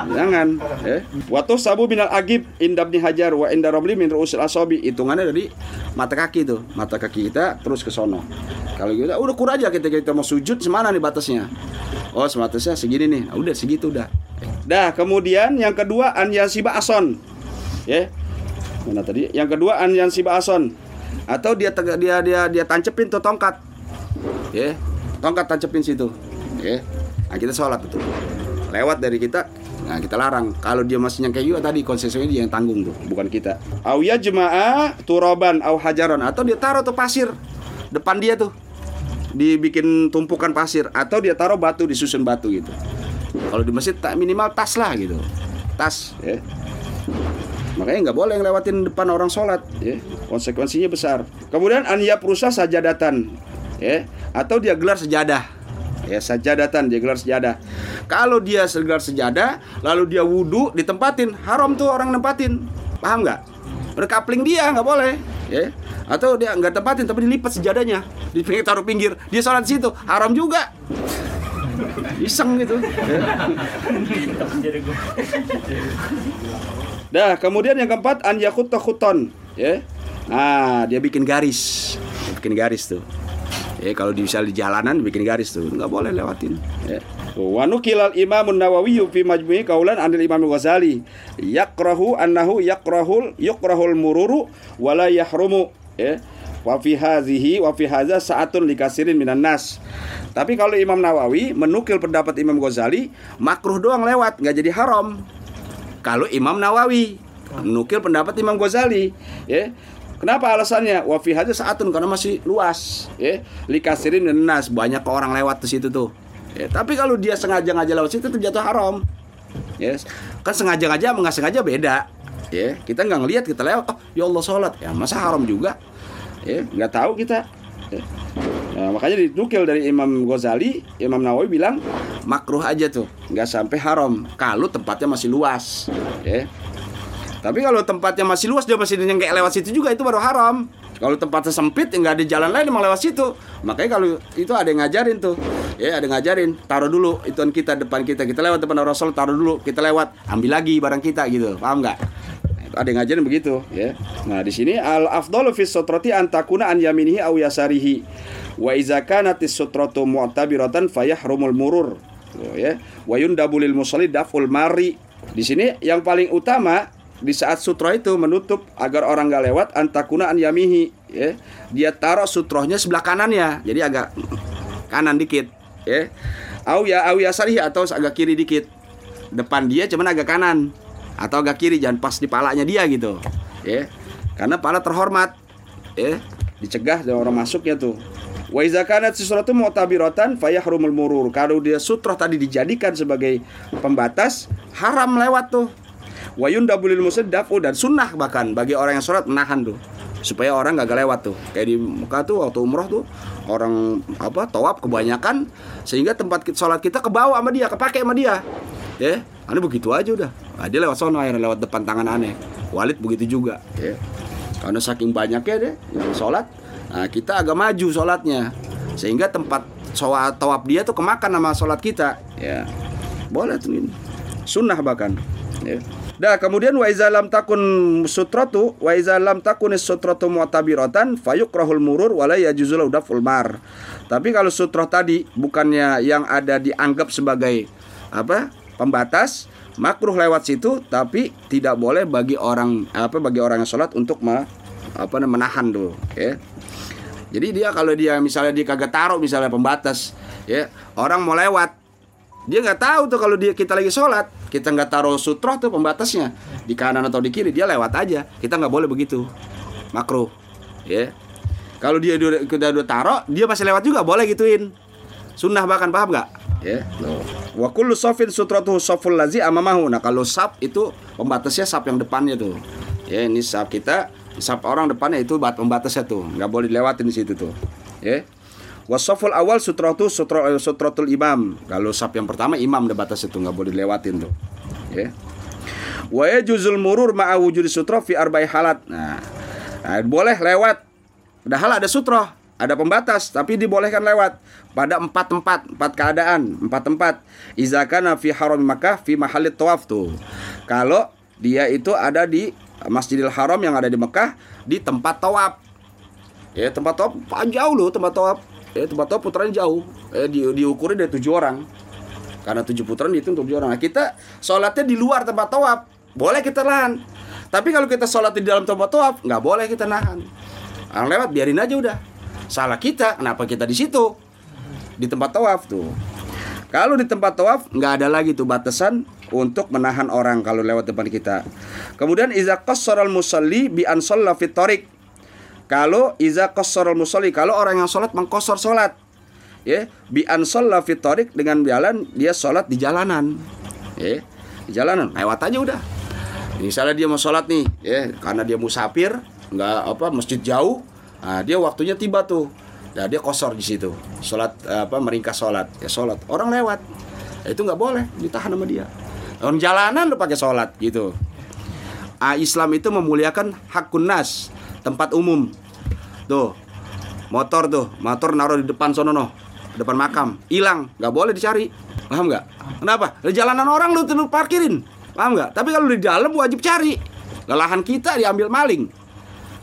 Jangan. Ya waktu sabu binal agib indabni hajar wa inda robli min ruusil asobi. Hitungannya dari mata kaki tuh mata kaki kita terus ke sono. Kalau kita udah kur aja kita kita mau sujud semana nih batasnya? Oh sebatasnya segini nih. Nah, udah segitu udah dah kemudian yang kedua an yansiba ason. Ya mana tadi? Yang kedua an yansiba ason atau dia dia dia dia tancepin tuh tongkat. Ya tongkat tancepin situ. Ya. Nah kita sholat itu. Lewat dari kita nah kita larang. Kalau dia masih nyangka juga tadi konsekuensinya dia yang tanggung tuh bukan kita. Au ya jemaah turoban au hajaron atau dia taruh tuh pasir depan dia tuh. Dibikin tumpukan pasir. Atau dia taruh batu disusun batu gitu. Kalau di masjid tak minimal tas lah gitu. Tas ya makanya nggak boleh ngelewatin depan orang sholat ya. Konsekuensinya besar. Kemudian anya perusaha sajadatan ya. Atau dia gelar sejadah ya. Sajadatan dia gelar sejadah. Kalau dia gelar sejadah lalu dia wudhu ditempatin. Haram tuh orang nempatin. Paham nggak? Berkapling dia nggak boleh ya. Atau dia nggak tempatin tapi dilipat sejadahnya. Di pinggir taruh pinggir. Dia sholat di situ haram juga. Iseng gitu ya. Dah, kemudian yang keempat an yakut khuton, ya. Nah, dia bikin garis. Bikin garis tuh. Ya, kalau di misal di jalanan bikin garis tuh, nggak boleh lewatin. Ya. Wa nukilal Imam Nawawi fi majmu'i kaulan anil Imam Ghazali yakrahu annahu yakrahul yukrahul mururu wala yahrumu ya wa fi hadhihi wa fi hadza sa'atun likasirin minan nas. Tapi kalau Imam Nawawi menukil pendapat Imam Ghazali makruh doang lewat nggak jadi haram kalau Imam Nawawi menukil pendapat Imam Ghazali ya Kenapa alasannya? Wa fi hadza saatun karena masih luas, ya. Likasirin dan nas banyak orang lewat di situ tuh. Ya, tapi kalau dia sengaja-ngaja lewat situ itu jatuh haram. Ya, kan sengaja-ngaja sama nggak sengaja beda. Ya, kita nggak ngelihat kita lewat, oh ya Allah sholat, ya masa haram juga? Ya, nggak tahu kita. Ya. Nah, makanya dinukil dari Imam Ghazali, Imam Nawawi bilang makruh aja tuh, nggak sampai haram kalau tempatnya masih luas. Ya. Tapi kalau tempatnya masih luas dia masih nyengkek lewat situ juga itu baru haram. Kalau tempatnya sempit ya nggak ada jalan lain emang lewat situ. Makanya kalau itu ada yang ngajarin tuh. Ya ada yang ngajarin, taruh dulu ituan kita depan kita. Kita lewat depan Rasul, taruh dulu. Kita lewat, ambil lagi barang kita gitu. Paham nggak? Ada yang ngajarin begitu ya. Nah, di sini al afdalu fi sutrati an takuna an yaminihi aw yasarihi. Wa iza kanatis sutratu mu'tabiratan fayahrumul murur. Ya. Wa yundabu lil musalli daful mari. Di sini yang paling utama di saat sutroh itu menutup agar orang nggak lewat antakuna an yamihi ya dia taruh sutrohnya sebelah kanannya jadi agak kanan dikit ya au ya au ya sarih atau agak kiri dikit depan dia cuman agak kanan atau agak kiri jangan pas di palanya dia gitu. Ya. Karena pala terhormat. Ya. Dicegah dari orang masuknya tuh. Wa iza kanat sesuatu mu'tabiratan fayahrumul murur. Kalau dia sutroh tadi dijadikan sebagai pembatas, haram lewat tuh. Wa yundabulil musaddafu dan sunnah bahkan bagi orang yang sholat menahan tuh. Supaya orang nggak lewat tuh. Kayak di Mekah tuh waktu umroh tuh orang apa tawaf kebanyakan sehingga tempat sholat kita kebawa sama dia kepake sama dia. Ya aneh begitu aja udah nah, dia lewat sono akhirnya lewat depan tangan aneh Walid begitu juga ya karena saking banyaknya deh yang sholat nah, kita agak maju sholatnya sehingga tempat sholat tawaf dia tuh kemakan sama sholat kita ya boleh tuh ini sunnah bahkan ya. Dah kemudian wa iza lam takun sutratu wa iza lam takun sutratu mu'tabiratan fayukrahul murur wala yajuzul daful mar. Tapi kalau sutroh tadi bukannya yang ada dianggap sebagai apa? Pembatas makruh lewat situ tapi tidak boleh bagi orang apa bagi orang yang sholat untuk me, apa menahan tuh ya. Jadi dia kalau dia misalnya dia kagak taruh misalnya pembatas ya orang mau lewat dia nggak tahu tuh kalau dia kita lagi sholat kita nggak taruh sutroh tuh pembatasnya di kanan atau di kiri dia lewat aja kita nggak boleh begitu makruh ya. Kalau dia udah udah, taruh dia masih lewat juga boleh gituin. Sunnah bahkan paham nggak ya wa kullu safin lazi amamahu nah kalau sap itu pembatasnya sap yang depannya tuh ya ini sap kita sap orang depannya itu bat pembatasnya tuh nggak boleh dilewatin di situ tuh ya Wasoful awal sutratu sutro, eh, sutratul imam. Kalau sap yang pertama imam udah batas itu nggak boleh dilewatin tuh. Ya. Wa juzul murur ma'a wujudi sutro fi arba'i halat. Nah, nah, boleh lewat. Padahal ada sutro, ada pembatas, tapi dibolehkan lewat. Pada empat tempat, empat keadaan, empat tempat. Izakana fi haram Makkah fi mahalit tawaf tuh. Kalau dia itu ada di Masjidil Haram yang ada di Mekah di tempat tawaf. Ya, tempat tawaf jauh loh tempat tawaf. Ya tempat tahu putaran jauh. Eh, di, diukurin dari tujuh orang. Karena tujuh putaran itu untuk tujuh orang. Nah, kita sholatnya di luar tempat tawaf. Boleh kita nahan tapi kalau kita sholat di dalam tempat tawaf nggak boleh kita nahan. Orang lewat biarin aja udah salah kita kenapa kita di situ? Di tempat tawaf tuh. Kalau di tempat tawaf nggak ada lagi tuh batasan untuk menahan orang kalau lewat depan kita. Kemudian iza qassara musalli bi an fitorik kalau iza qassara musalli kalau orang yang sholat mengkosor sholat. Ya bi an fitorik dengan jalan dia sholat di jalanan. Ya di jalanan lewat aja udah. Misalnya dia mau sholat nih ya karena dia musafir nggak apa masjid jauh nah, dia waktunya tiba tuh. Nah, dia kosor di situ. Sholat apa meringkas sholat. Ya sholat. Orang lewat. Ya, itu nggak boleh ditahan sama dia. Orang jalanan lu pakai sholat gitu. Ah, Islam itu memuliakan hakun nas tempat umum. Tuh motor tuh motor naruh di depan sono no. Depan makam. Hilang. Nggak boleh dicari. Paham nggak? Kenapa? Di jalanan orang lu tuh parkirin. Paham nggak? Tapi kalau di dalam wajib cari. Lelahan kita diambil maling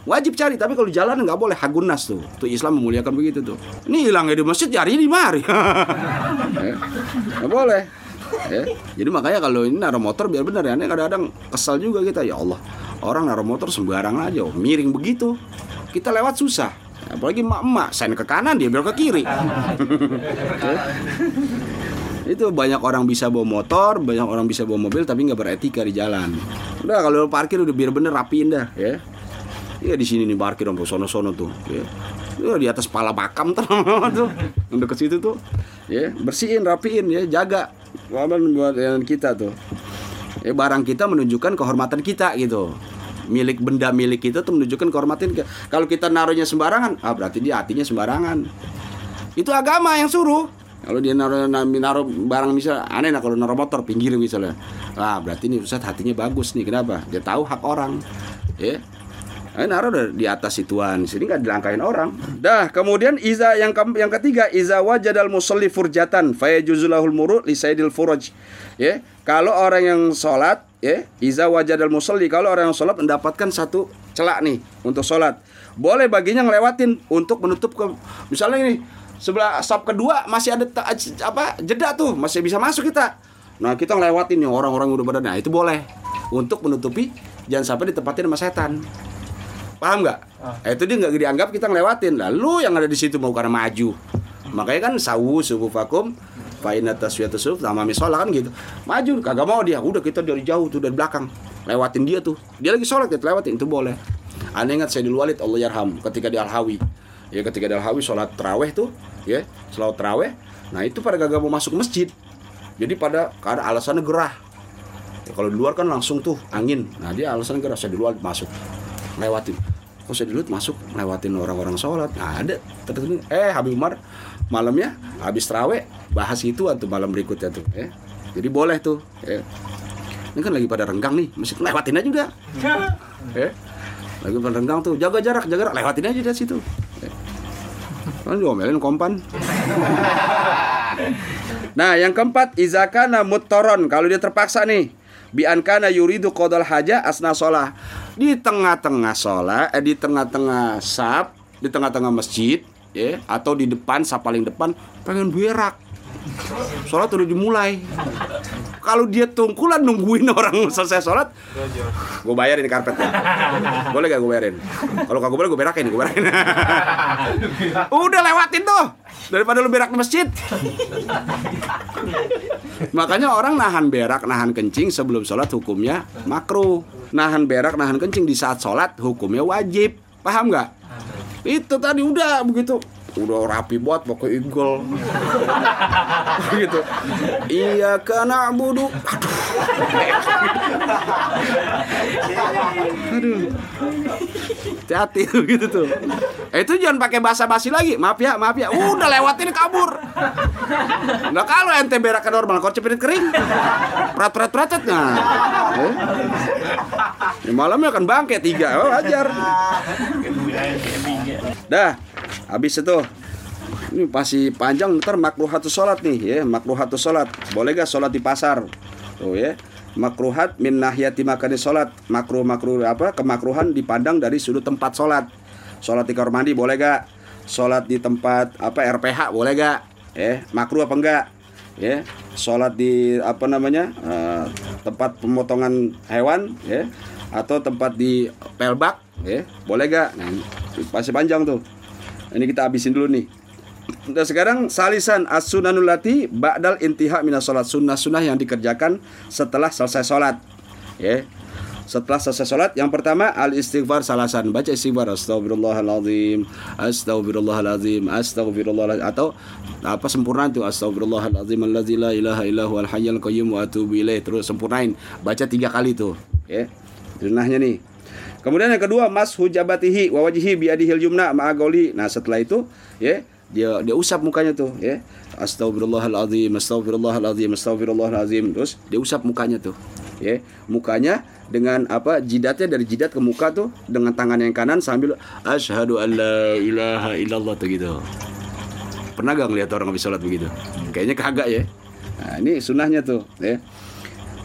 wajib cari tapi kalau jalan nggak boleh hagunas tuh tuh Islam memuliakan begitu tuh ini hilangnya di masjid cari di mari eh, nggak boleh ya. Jadi makanya kalau ini naruh motor biar benar ya. Ini kadang-kadang kesal juga kita ya Allah. Orang naruh motor sembarang aja, miring begitu. Kita lewat susah. Apalagi emak-emak, saya ke kanan dia belok ke kiri. itu banyak orang bisa bawa motor, banyak orang bisa bawa mobil tapi nggak beretika di jalan. Udah kalau parkir udah biar bener rapiin dah ya. Iya di sini nih parkir dong sono-sono tuh. Ya. Ya, di atas pala bakam tuh. Yang deket situ tuh. Ya, bersihin, rapiin ya, jaga buat yang kita tuh. Ya barang kita menunjukkan kehormatan kita gitu. Milik benda milik kita tuh menunjukkan kehormatan kalau kita naruhnya sembarangan ah berarti dia hatinya sembarangan. Itu agama yang suruh. Kalau dia naruh naruh barang misal aneh nah kalau naruh motor pinggir misalnya. Ah berarti ini Ustaz hatinya bagus nih. Kenapa? Dia tahu hak orang. Ya Eh, naruh di atas situan sini nggak dilangkain orang. Dah, kemudian iza yang ke, yang ketiga iza wajadal musalli furjatan fayajuzulahul murud li sayyidil furaj. Ya, kalau orang yang sholat ya, iza wajadal musalli kalau orang yang sholat mendapatkan satu celak nih untuk sholat. Boleh baginya ngelewatin untuk menutup ke misalnya ini sebelah sab kedua masih ada apa jeda tuh masih bisa masuk kita. Nah, kita ngelewatin nih orang-orang udah pada nah itu boleh untuk menutupi jangan sampai ditempatin sama setan paham nggak? Ah. Nah, itu dia nggak dianggap kita ngelewatin. Lalu yang ada di situ mau karena maju. Makanya kan sawu suku vakum Faina taswiyatu suf sama misalnya kan gitu. Maju kagak mau dia. Udah kita dari jauh tuh dari belakang. Lewatin dia tuh. Dia lagi sholat kita lewatin itu boleh. Aneh ingat saya di Walid Allah yarham ketika di Al Hawi ya ketika di Al Hawi sholat teraweh tuh ya sholat teraweh nah itu pada kagak mau masuk masjid. Jadi pada karena alasannya gerah. Ya, kalau di luar kan langsung tuh angin. Nah dia alasannya gerah saya di luar masuk lewatin. Kok saya dulu masuk lewatin orang-orang sholat nah, ada. Terus eh Habib Umar malamnya habis terawih bahas itu atau malam berikutnya tuh ya jadi boleh tuh ya. ini kan lagi pada renggang nih mesti lewatin aja udah ya lagi pada renggang tuh jaga jarak jaga jarak lewatin aja dari situ. Ya. kan diomelin kompan. Nah yang keempat izakana mutoron kalau dia terpaksa nih bi ankana yuridu qadal haja asna sholah. Di tengah-tengah sholat eh, di tengah-tengah sab di tengah-tengah masjid ya atau di depan sab paling depan pengen berak. Sholat udah dimulai kalau dia tungkulan nungguin orang selesai sholat gue bayarin karpet boleh gak gue bayarin? Kalau kagak boleh gue berakin gue berakin. Udah lewatin tuh daripada lu berak di masjid. Makanya orang nahan berak nahan kencing sebelum sholat hukumnya makruh. Nahan berak nahan kencing di saat sholat hukumnya wajib. Paham nggak itu tadi udah begitu udah rapi buat pakai eagle gitu. Iya karena budu. Aduh. Aduh. Hati-hati gitu tuh. Eh, itu jangan pakai bahasa basi lagi. Maaf ya maaf ya. Udah lewatin kabur. Nah kalau ente berak normal kau cepet kering. Prat prat pratet nah. Eh? ya, malamnya akan bangke tiga. Oh, ajar dah habis itu ini pasti panjang ntar makruhatu sholat nih ya makruhatu sholat. Boleh gak sholat di pasar? Tuh ya. Makruhat min nahyati makani sholat. Makruh makruh apa kemakruhan dipandang dari sudut tempat sholat. Sholat di kamar boleh gak? Sholat di tempat apa RPH boleh gak? Ya makruh apa enggak? Ya sholat di apa namanya uh, tempat pemotongan hewan ya atau tempat di pelbak ya boleh gak? Nah, pasti panjang tuh ini kita habisin dulu nih. Dan sekarang salisan as-sunanul lati ba'dal intiha minas salat sunnah-sunnah yang dikerjakan setelah selesai salat. Ya. Setelah selesai salat yang pertama al istighfar salasan. Baca istighfar. Astagfirullahalazim astagfirullahalazim astagfirullahalazim atau apa sempurna itu? Astagfirullahalazim allazi la ilaha illa huwal hayyul qayyum wa atubu ilaih terus sempurnain. Baca tiga kali tuh. Ya. Sunnahnya nih Kemudian yang kedua mas hujabatihi wa wajhi biadihil yumna ma'agoli. Nah, setelah itu ya dia dia usap mukanya tuh ya. Astagfirullahalazim, astagfirullahalazim, astagfirullahalazim. Terus dia usap mukanya tuh. Ya, mukanya dengan apa jidatnya dari jidat ke muka tuh dengan tangan yang kanan sambil asyhadu alla ilaha illallah tuh gitu. Pernah gak ngeliat orang habis sholat begitu? Kayaknya kagak ya. Nah, ini sunnahnya tuh ya.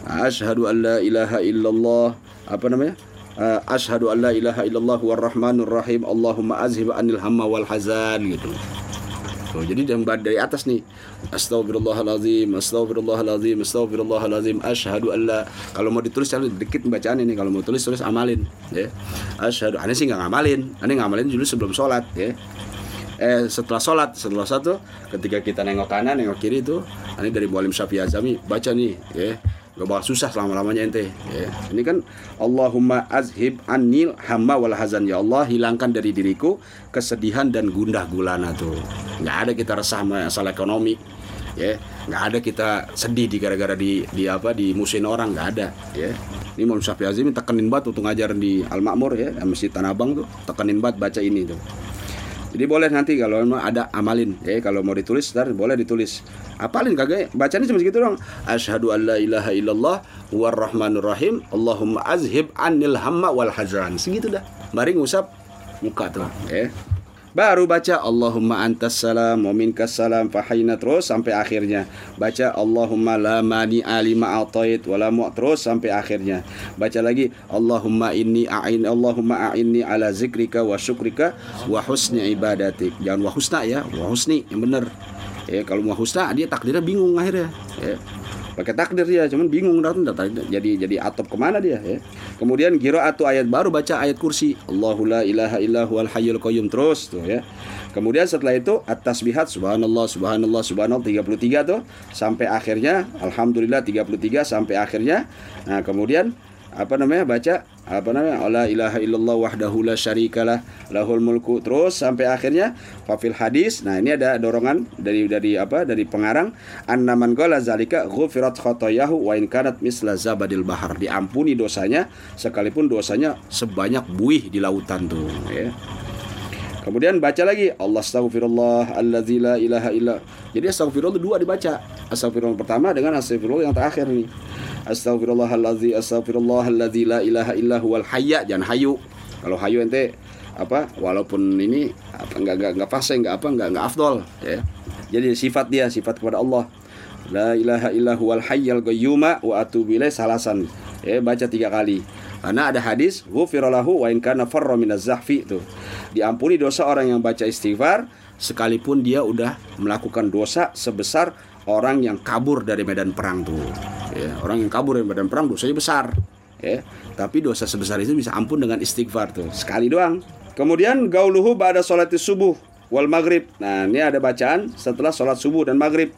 Asyhadu alla ilaha illallah apa namanya? Uh, asyhadu an la ilaha illallah war rahmanur rahim Allahumma azhib anil hamma wal hazan gitu. So, jadi dari atas nih Astagfirullahalazim Astagfirullahalazim Astagfirullahalazim Asyhadu an la Kalau mau ditulis saya dikit bacaan ini Kalau mau tulis tulis amalin ya. Asyhadu Aneh sih nggak ngamalin Aneh ngamalin dulu sebelum sholat ya eh setelah sholat setelah satu ketika kita nengok kanan nengok kiri itu ini dari Mualim Syafi'i Azami baca nih ya. Gak bakal susah selama-lamanya ente ya. Ini kan Allahumma azhib anil hamma wal hazan. Ya Allah hilangkan dari diriku kesedihan dan gundah gulana tuh. Gak ada kita resah masalah ekonomi ya. Nggak ada kita sedih di gara-gara di di apa di musim orang nggak ada ya. Ini mau Syafi Azim tekenin banget untuk ngajar di Al Makmur ya masjid Tanah Abang tuh tekenin banget baca ini tuh jadi boleh nanti kalau memang ada amalin ya kalau mau ditulis ntar boleh ditulis. Apalin kagak bacanya cuma segitu dong. Asyhadu an la ilaha illallah war rahmanur rahim. Allahumma azhib anil hamma wal hazan. Segitu dah. Mari ngusap muka tuh ya. Baru baca Allahumma antas salam wa minkas salam fahayna terus sampai akhirnya. Baca Allahumma la mani alima atait wa la terus sampai akhirnya. Baca lagi Allahumma inni a'in Allahumma a'inni ala zikrika wa syukrika wa husni ibadatik. Jangan wa husna ya, wa husni yang benar. Ya, kalau wa husna dia takdirnya bingung akhirnya. Ya pakai takdir dia cuman bingung datang jadi jadi atop ke mana dia ya? Kemudian atau ayat baru baca ayat kursi. Allahu la ilaha illahu al hayyul qayyum terus tuh ya. Kemudian setelah itu atas tasbihat subhanallah subhanallah subhanallah 33 tuh. Sampai akhirnya alhamdulillah 33 sampai akhirnya. Nah kemudian apa namanya? Baca apa namanya? La ilaha illallah wahdahu la syarikalah lahul mulku. Terus sampai akhirnya fafil hadis. Nah ini ada dorongan dari dari apa? Dari pengarang. Annaman qala zalika ghufirat khotoyahu wa in kanat misla zabadil bahar. Diampuni dosanya sekalipun dosanya sebanyak buih di lautan tuh ya Kemudian baca lagi Allah astaghfirullah allazi la ilaha illa. Jadi astaghfirullah dua dibaca. Astaghfirullah pertama dengan astaghfirullah yang terakhir nih. Astaghfirullahalladzi astaghfirullahalladzi la ilaha illa huwal hayya. Jangan hayu. Kalau hayu ente apa walaupun ini apa enggak enggak enggak fase enggak apa enggak enggak afdol ya. Jadi sifat dia sifat kepada Allah. La ilaha illa huwal hayyal qayyuma wa atubu ilaih salasan. Ya, baca tiga kali. Karena ada hadis, ghufiralahu wa in kana farra minaz zahfi itu. Diampuni dosa orang yang baca istighfar sekalipun dia udah melakukan dosa sebesar orang yang kabur dari medan perang tuh. ya orang yang kabur dari medan perang dosanya besar. Ya tapi dosa sebesar itu bisa ampun dengan istighfar tuh sekali doang. Kemudian gauluhu pada sholat subuh wal maghrib. Nah ini ada bacaan setelah sholat subuh dan maghrib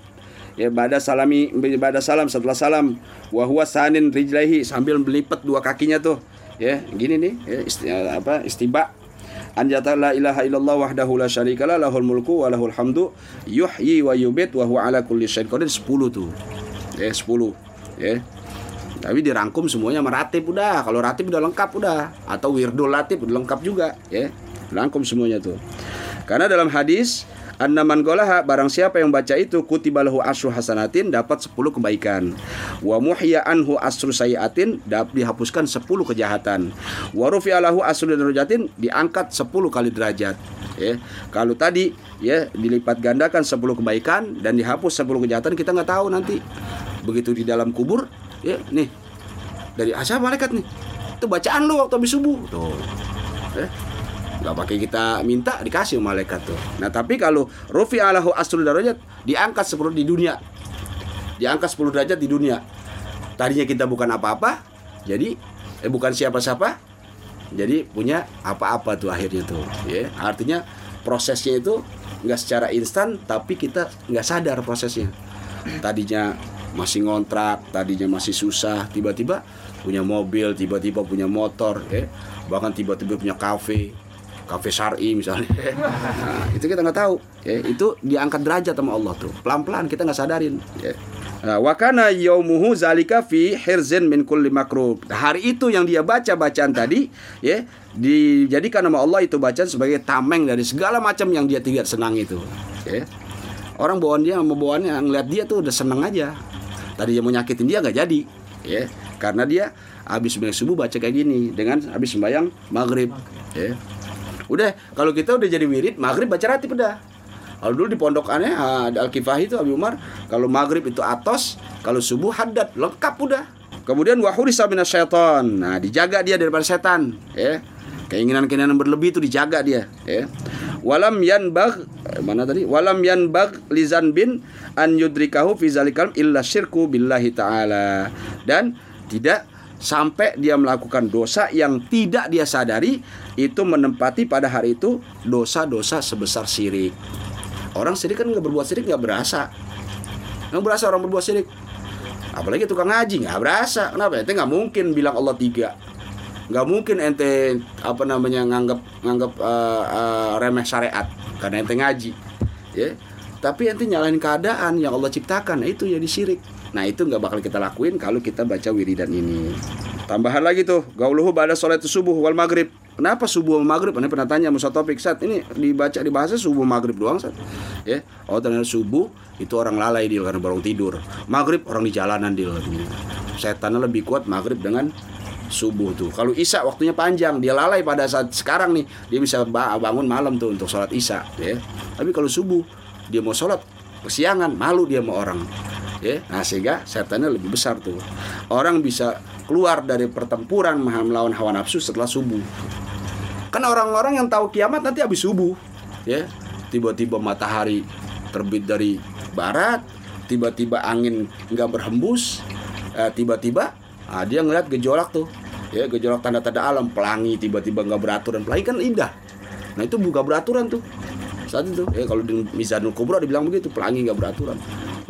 ya pada salami pada salam setelah salam. Wahwa sanin rijlaihi sambil melipat dua kakinya tuh. Ya gini nih ya, isti, apa istiba. Anjata la ilaha illallah wahdahu la syarikalah lahul mulku wa lahul hamdu yuhyi wa yubit wa huwa ala kulli syai'in qadir 10 tuh. Ya 10 ya. Tapi dirangkum semuanya meratib udah. Kalau ratib udah lengkap udah. Atau wirdul latib udah lengkap juga. Ya rangkum semuanya tuh. Karena dalam hadis Annaman golaha barang siapa yang baca itu kutibalahu asru hasanatin dapat 10 kebaikan. Wa muhya anhu asru sayiatin dapat dihapuskan 10 kejahatan. Wa rufi'alahu asru darajatin diangkat 10 kali derajat. Ya. Kalau tadi ya dilipat gandakan 10 kebaikan dan dihapus 10 kejahatan kita nggak tahu nanti. Begitu di dalam kubur ya nih dari asal malaikat nih. Itu bacaan lu waktu habis subuh. Tuh. Eh, nggak pakai kita minta dikasih malaikat tuh. Nah tapi kalau rufi alahu asrul darajat diangkat seperti di dunia. Diangkat 10 derajat di dunia. Tadinya kita bukan apa-apa jadi eh bukan siapa-siapa jadi punya apa-apa tuh akhirnya tuh ya. Artinya prosesnya itu nggak secara instan tapi kita nggak sadar prosesnya. Tadinya masih ngontrak tadinya masih susah tiba-tiba punya mobil tiba-tiba punya motor ya. Bahkan tiba-tiba punya kafe kafe syari misalnya nah, itu kita nggak tahu ya itu diangkat derajat sama Allah tuh pelan pelan kita nggak sadarin ya Nah, wakana yaumuhu zalika fi hirzin min kulli makruh. Hari itu yang dia baca bacaan tadi, ya, dijadikan nama Allah itu bacaan sebagai tameng dari segala macam yang dia tidak senang itu. Ya. Orang bawaan dia mau bawaannya ngeliat dia tuh udah seneng aja. Tadi dia mau nyakitin dia nggak jadi, ya. Karena dia habis sembahyang subuh baca kayak gini dengan habis sembahyang maghrib, ya. Udah, kalau kita udah jadi wirid, maghrib baca ratib udah. Kalau dulu di aneh ada Al-Kifahi itu Abi Umar, kalau maghrib itu atos, kalau subuh haddad, lengkap udah. Kemudian wahurisa syaitan. Nah, dijaga dia daripada setan, ya. Keinginan-keinginan berlebih itu dijaga dia, ya. Walam yanbag mana tadi? Walam yanbag lizan bin an yudrikahu fi zalikal illa syirku billahi taala. Dan tidak sampai dia melakukan dosa yang tidak dia sadari itu menempati pada hari itu dosa-dosa sebesar syirik. Orang syirik kan nggak berbuat syirik nggak berasa, nggak berasa orang berbuat syirik. Apalagi tukang ngaji nggak berasa. Kenapa? Ente nggak mungkin bilang Allah tiga. Nggak mungkin ente apa namanya nganggap nganggap uh, uh, remeh syariat karena ente ngaji. Ya. Tapi ente nyalahin keadaan yang Allah ciptakan, itu jadi syirik. Nah itu nggak bakal kita lakuin kalau kita baca wiridan ini. Tambahan lagi tuh, gauluhu pada sholat subuh wal maghrib. Kenapa subuh sama maghrib? Ini pernah tanya Musa Topik saat ini dibaca di bahasa subuh maghrib doang saat. Ya, oh ternyata subuh itu orang lalai dia karena baru tidur. Maghrib orang di jalanan dia. Setannya lebih kuat maghrib dengan subuh tuh. Kalau isya waktunya panjang, dia lalai pada saat sekarang nih dia bisa bangun malam tuh untuk sholat isya. Ya. Tapi kalau subuh dia mau sholat kesiangan, malu dia mau orang ya nah sehingga setannya lebih besar tuh. Orang bisa keluar dari pertempuran melawan hawa nafsu setelah subuh. Kan orang-orang yang tahu kiamat nanti habis subuh ya. Tiba-tiba matahari terbit dari barat tiba-tiba angin nggak berhembus eh, tiba-tiba nah, dia ngeliat gejolak tuh ya gejolak tanda-tanda alam pelangi tiba-tiba nggak beraturan pelangi kan indah. Nah itu buka beraturan tuh. Saat itu ya kalau di Mizanul Kubro dibilang begitu pelangi nggak beraturan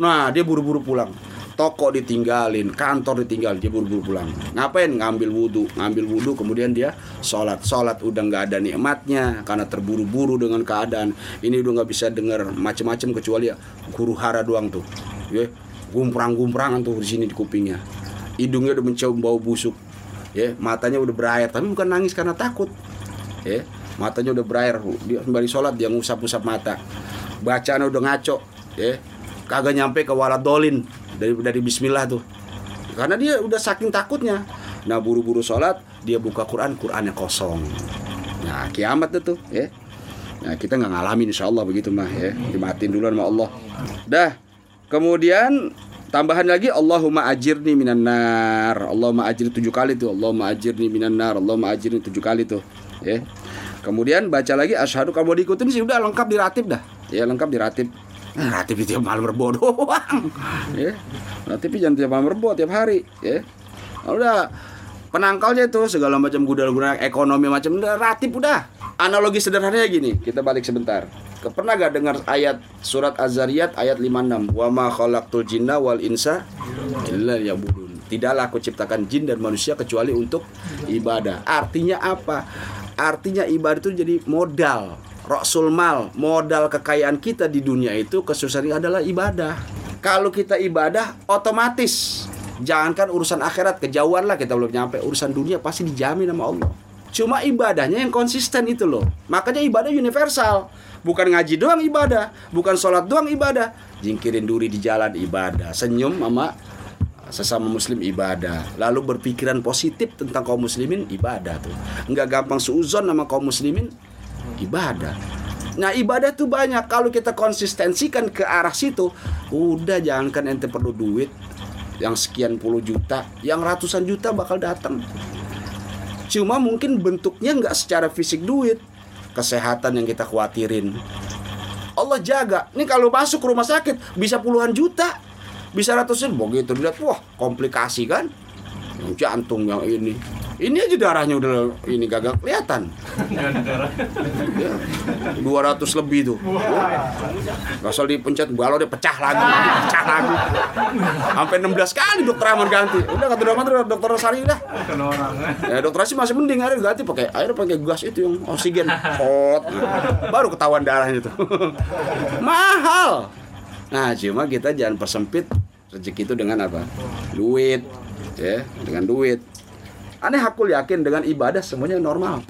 Nah, dia buru-buru pulang. Toko ditinggalin, kantor ditinggal, dia buru-buru pulang. Ngapain? Ngambil wudhu, ngambil wudhu, kemudian dia sholat. Sholat udah nggak ada nikmatnya karena terburu-buru dengan keadaan. Ini udah nggak bisa dengar macam-macam kecuali ya huru hara doang tuh. Ya, gumprang-gumprangan tuh di sini di kupingnya. Hidungnya udah mencium bau busuk. Ya, matanya udah berair, tapi bukan nangis karena takut. Ya, matanya udah berair. Dia kembali sholat dia ngusap-ngusap mata. Bacaan udah ngaco. Ya, kagak nyampe ke waladolin. Dari dari Bismillah tuh. Karena dia udah saking takutnya. Nah buru-buru sholat dia buka Quran Qurannya kosong. Nah kiamat itu ya. Nah kita nggak ngalamin insya Allah begitu mah ya. Dimatin dulu sama Allah. Dah kemudian tambahan lagi Allahumma ajirni minan nar. Allahumma ajirni tujuh kali tuh. Allahumma ajirni minan nar. Allahumma ajirni tujuh kali tuh ya. Kemudian baca lagi asyhadu kalau diikutin sih udah lengkap diratib dah. Ya lengkap diratib Nah, TV tiap malam rebo doang. ya. Nah, TV jangan tiap malam rebo tiap hari, ya. Nah, udah penangkalnya itu segala macam gudal-gudal ekonomi macam ratip udah. Analogi sederhananya gini, kita balik sebentar. Pernah gak dengar ayat surat Az-Zariyat ayat 56? Wa ma khalaqtul jinna wal insa illa liya'budun. Tidaklah aku ciptakan jin dan manusia kecuali untuk ibadah. Artinya apa? Artinya ibadah itu jadi modal Rasul mal, modal kekayaan kita di dunia itu kesusahan adalah ibadah. Kalau kita ibadah, otomatis jangankan urusan akhirat kejauhan lah kita belum nyampe urusan dunia pasti dijamin sama Allah. Cuma ibadahnya yang konsisten itu loh. Makanya ibadah universal. Bukan ngaji doang ibadah, bukan sholat doang ibadah. Jingkirin duri di jalan ibadah, senyum sama sesama muslim ibadah lalu berpikiran positif tentang kaum muslimin ibadah tuh nggak gampang seuzon sama kaum muslimin ibadah. Nah ibadah tuh banyak. Kalau kita konsistensikan ke arah situ Udah jangankan ente perlu duit Yang sekian puluh juta Yang ratusan juta bakal datang. Cuma mungkin bentuknya nggak secara fisik duit Kesehatan yang kita khawatirin. Allah jaga. Ini kalau masuk rumah sakit Bisa puluhan juta Bisa ratusan Begitu dilihat Wah komplikasi kan? Jantung yang ini ini aja darahnya udah ini gagal kelihatan. Ya, 200 lebih tuh. Gasol dipencet balo dia pecah lagi, pecah lagi. Sampai 16 kali dokter Ahmad ganti. Udah kata dokter dokter Sari udah. Ya dokter sih masih mending air ganti pakai air pakai gas itu yang oksigen hot. Baru ketahuan darahnya tuh. Mahal. Nah, cuma kita jangan persempit rezeki itu dengan apa? Duit. Ya, dengan duit. Aneh aku yakin dengan ibadah semuanya normal.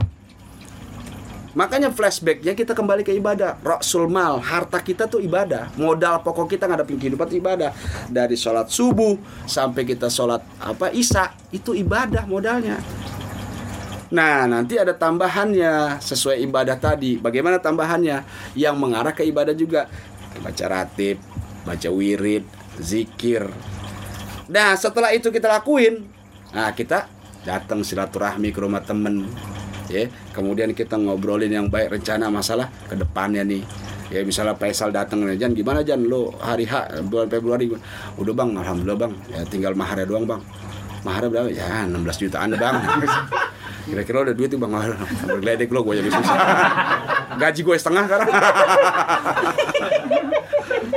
Makanya flashbacknya kita kembali ke ibadah. Rasul mal, harta kita tuh ibadah. Modal pokok kita ngadepin kehidupan ibadah. Dari sholat subuh sampai kita sholat apa isya itu ibadah modalnya. Nah nanti ada tambahannya sesuai ibadah tadi. Bagaimana tambahannya? Yang mengarah ke ibadah juga. Baca ratib, baca wirid, zikir. Nah setelah itu kita lakuin, nah kita datang silaturahmi ke rumah temen ya. Kemudian kita ngobrolin yang baik rencana masalah ke depannya nih. Ya misalnya Faisal datang nih Jan gimana Jan? Lo hari H bulan Februari udah bang. Alhamdulillah bang. Ya tinggal maharnya doang bang. Maharnya berapa? Ya 16 jutaan bang. Kira-kira udah duit tuh bang. Bergeledek lo gue jadi susah. Gaji gue setengah sekarang.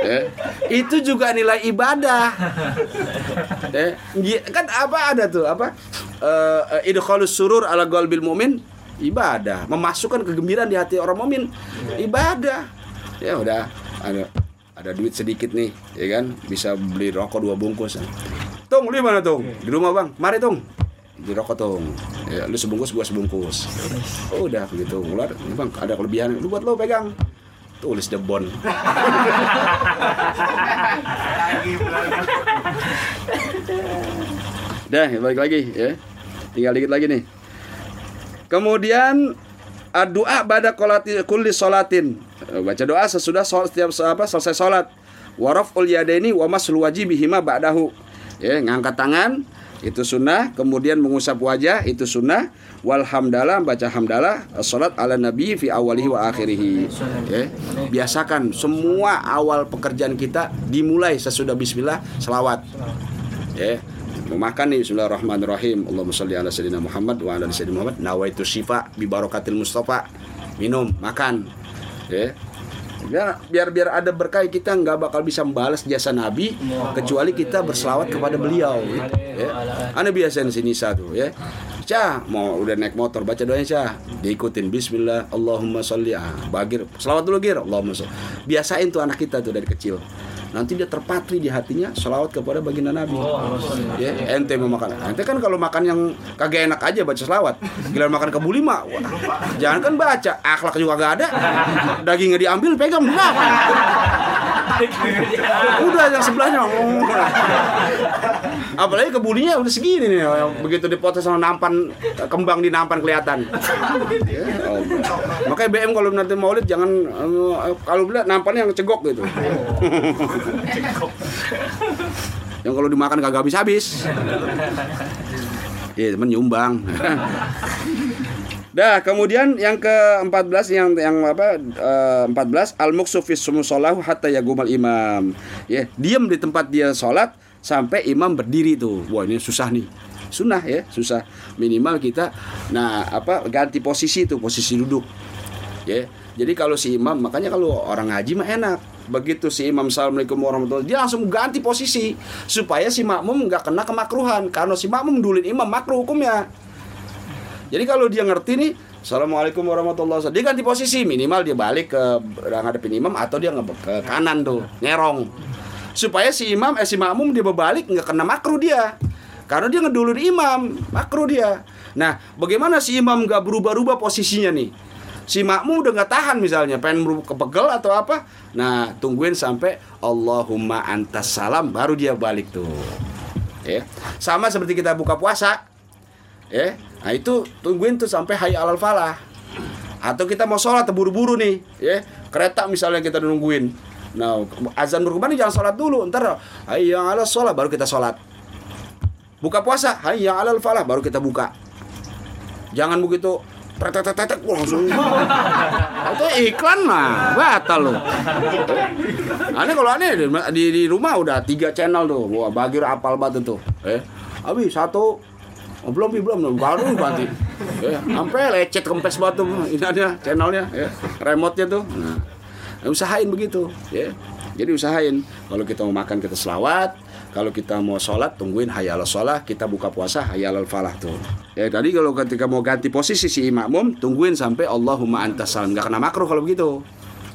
Ya. itu juga nilai ibadah. Ya. kan apa ada tuh apa uh, idkhalus surur ala qalbil mumin ibadah. Memasukkan kegembiraan di hati orang mumin ibadah. Ya udah ada ada duit sedikit nih ya kan? Bisa beli rokok dua bungkus. Tung di mana tung? Di rumah bang. Mari tung. Di rokok tung. Ya lu sebungkus gua sebungkus. Oh udah begitu ular bang ada kelebihan. Lu buat lo pegang. Tulis debon dah balik lagi ya. Tinggal dikit lagi nih. Kemudian doa pada kolati kulli solatin baca doa sesudah sholat, setiap apa selesai sholat waraf ul yadaini wa wajibihima ba'dahu. Ya ngangkat tangan itu sunnah. Kemudian mengusap wajah itu sunnah. Walhamdalah baca hamdalah salat ala nabi fi awalihi wa akhirihi. Ya biasakan semua awal pekerjaan kita dimulai sesudah bismillah selawat. Ya makan nih Bismillahirrahmanirrahim. Allahumma sholli ala sayyidina Muhammad wa ala sayyidina Muhammad. Nawaitu syifa bi barakatil mustafa. Minum makan. Ya. Biar biar biar ada berkah kita nggak bakal bisa membalas jasa Nabi kecuali kita berselawat kepada beliau gitu, ya. Anda biasain sini satu ya. Cah mau udah naik motor baca doanya cah diikutin Bismillah Allahumma sholli ah bagir selawat dulu gir. Allahumma sholli biasain tuh anak kita tuh dari kecil nanti dia terpatri di hatinya selawat kepada baginda Nabi. Oh, ya, ente mau makan. Ente kan kalau makan yang kagak enak aja baca selawat. Gila makan kebuli mah, jangan kan baca, akhlak juga kagak ada. Dagingnya diambil pegang makan. udah yang sebelahnya. Apalagi kebulinya udah segini nih, begitu dipotong sama nampan kembang di nampan kelihatan. Oh. Makanya BM kalau nanti maulid jangan uh, kalau bilang nampannya yang cegok gitu yang kalau dimakan kagak habis-habis. Iya, teman nyumbang. Dah, kemudian yang ke-14 yang yang apa uh, 14 al-muksu fi musallahu hatta yagumal imam. Ya, diam di tempat dia sholat sampai imam berdiri tuh. Wah, ini susah nih. Sunnah ya, susah. Minimal kita nah apa ganti posisi tuh, posisi duduk. Ya. Jadi kalau si imam, makanya kalau orang ngaji mah enak. Begitu si imam assalamualaikum warahmatullahi dia langsung ganti posisi supaya si makmum nggak kena kemakruhan. Karena si makmum dulin imam makruh hukumnya. Jadi kalau dia ngerti nih Assalamualaikum warahmatullahi wabarakatuh. Dia ganti posisi minimal dia balik ke ngadepin imam atau dia ke kanan tuh nyerong supaya si imam eh si makmum dia berbalik nggak kena makruh dia. Karena dia ngedulur imam makruh dia. Nah bagaimana si imam nggak berubah-ubah posisinya nih? Si makmum udah nggak tahan misalnya pengen kepegel atau apa? Nah tungguin sampai Allahumma antas salam baru dia balik tuh. Ya. Sama seperti kita buka puasa. Ya. Nah itu tungguin tuh sampai hayya alal falah. Atau kita mau sholat terburu-buru nih, ya. Kereta misalnya kita nungguin. Nah azan berkumandang jangan sholat dulu, ntar hayya alal sholat baru kita sholat. Buka puasa, hayya alal falah baru kita buka. Jangan begitu tetek langsung itu iklan lah batal lo aneh kalau aneh di, di rumah udah tiga channel tuh wah bagi apal banget tuh eh habis satu Oh, belum belum baru ganti. Ya, sampai lecet kempes batu ini ada channelnya ya, remote-nya tuh. Nah, usahain begitu ya. Jadi usahain kalau kita mau makan kita selawat, kalau kita mau sholat tungguin hayal sholat, kita buka puasa hayal falah tuh. Ya tadi kalau ketika mau ganti posisi si makmum tungguin sampai Allahumma antas salam nggak kena makruh kalau begitu.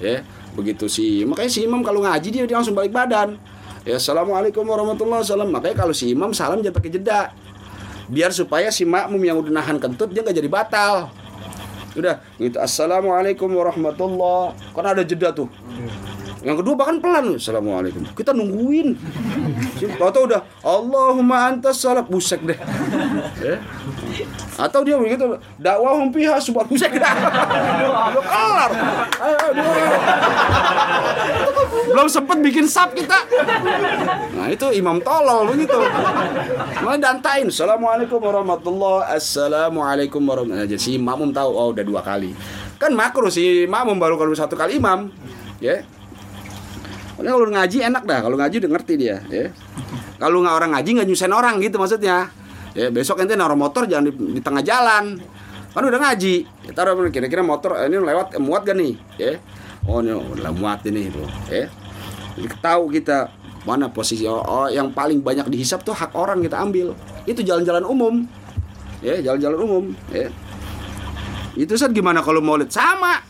Ya begitu si makanya si imam kalau ngaji dia, dia langsung balik badan. Ya assalamualaikum warahmatullahi wabarakatuh. Makanya kalau si imam salam jangan pakai jeda biar supaya si makmum yang udah nahan kentut dia nggak jadi batal udah gitu. Assalamualaikum warahmatullah. Kan ada jeda tuh yang kedua bahkan pelan. Assalamualaikum. Kita nungguin. Tahu udah Allahumma antas salam. Busek deh. Ya. Atau dia begitu Dakwahum piha subhan Busek dah Udah kelar. Belum sempet bikin sap kita. Nah itu imam tolol begitu. Mulai dantain. Assalamualaikum warahmatullah. Assalamualaikum warahmatullah. Jadi si makmum tahu Oh udah dua kali. Kan makruh si makmum baru kalau satu kali imam. Ya Pokoknya kalau ngaji enak dah, kalau ngaji udah ngerti dia, ya. Kalau nggak orang ngaji nggak nyusahin orang gitu maksudnya. Ya besok ente naruh motor jangan di, di tengah jalan. Kan udah ngaji. Ya, taruh kira-kira motor eh, ini lewat muat gak nih, ya. Oh ini udah muat ini tuh, ya. Tahu kita mana posisi oh, oh, yang paling banyak dihisap tuh hak orang kita ambil. Itu jalan-jalan umum. Ya, jalan-jalan umum, ya. Itu saat gimana kalau mau lihat sama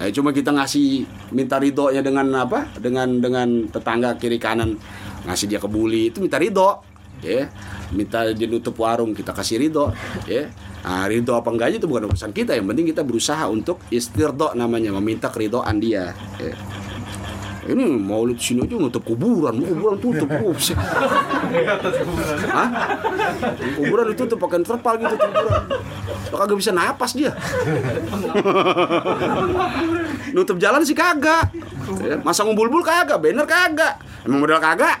Eh, cuma kita ngasih minta ridho ya dengan apa? Dengan dengan tetangga kiri kanan ngasih dia kebuli itu minta ridho, ya. Minta dia nutup warung kita kasih ridho, ya. Nah, ridho apa enggaknya itu bukan urusan kita. Yang penting kita berusaha untuk istirdo namanya, meminta keridoan dia. Ya ini maulid sini aja nutup kuburan. Kuburan tutup buset Hah? kuburan ditutup pakai terpal gitu kuburan. Kagak bisa napas dia. Nutup jalan sih kagak. Ya, masa ngumpul-bul kagak banner kagak. Emang modal kagak?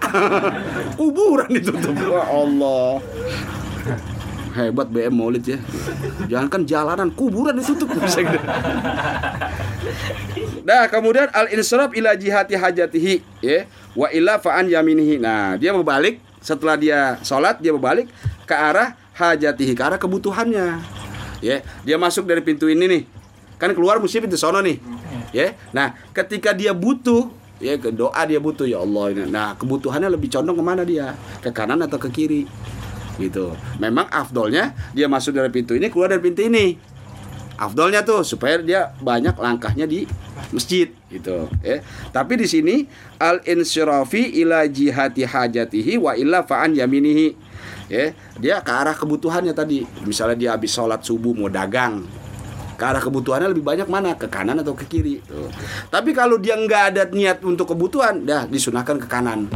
Kuburan ditutup. Ya Allah hebat BM Maulid ya. Jangan kan jalanan kuburan ditutup nah kemudian al insraf ila jihati hajatihi ya. Wa illa fa'an yaminihi. Nah dia berbalik setelah dia sholat dia berbalik ke arah hajatihi ke arah kebutuhannya ya. Dia masuk dari pintu ini nih. Kan keluar mesti pintu sono nih ya. Nah ketika dia butuh ya ke doa dia butuh ya Allah. Nah kebutuhannya lebih condong ke mana dia? Ke kanan atau ke kiri gitu. Memang afdolnya dia masuk dari pintu ini keluar dari pintu ini. Afdolnya tuh supaya dia banyak langkahnya di masjid gitu ya. Tapi di sini al insyirafi ila jihati hajatihi wa illa fa'an yaminihi. Ya, dia ke arah kebutuhannya tadi. Misalnya dia habis sholat subuh mau dagang, ke arah kebutuhannya lebih banyak mana ke kanan atau ke kiri tuh. tapi kalau dia nggak ada niat untuk kebutuhan dah disunahkan ke kanan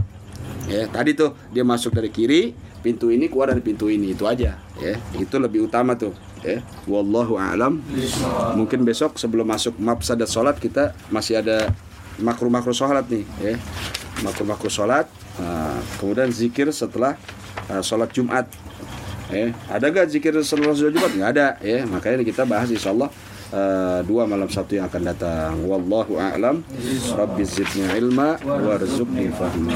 ya tadi tuh dia masuk dari kiri pintu ini keluar dari pintu ini itu aja ya itu lebih utama tuh ya wallahu alam mungkin besok sebelum masuk mafsadat sholat kita masih ada makruh makruh sholat nih ya makruh makruh sholat nah, kemudian zikir setelah uh, sholat jumat Eh, ada gak zikir setelah sholat Jumat? Nggak ada. Ya, makanya kita bahas insya Allah uh, dua malam satu yang akan datang. Wallahu a'lam. Rabbi zidni ilma warzuqni fahma.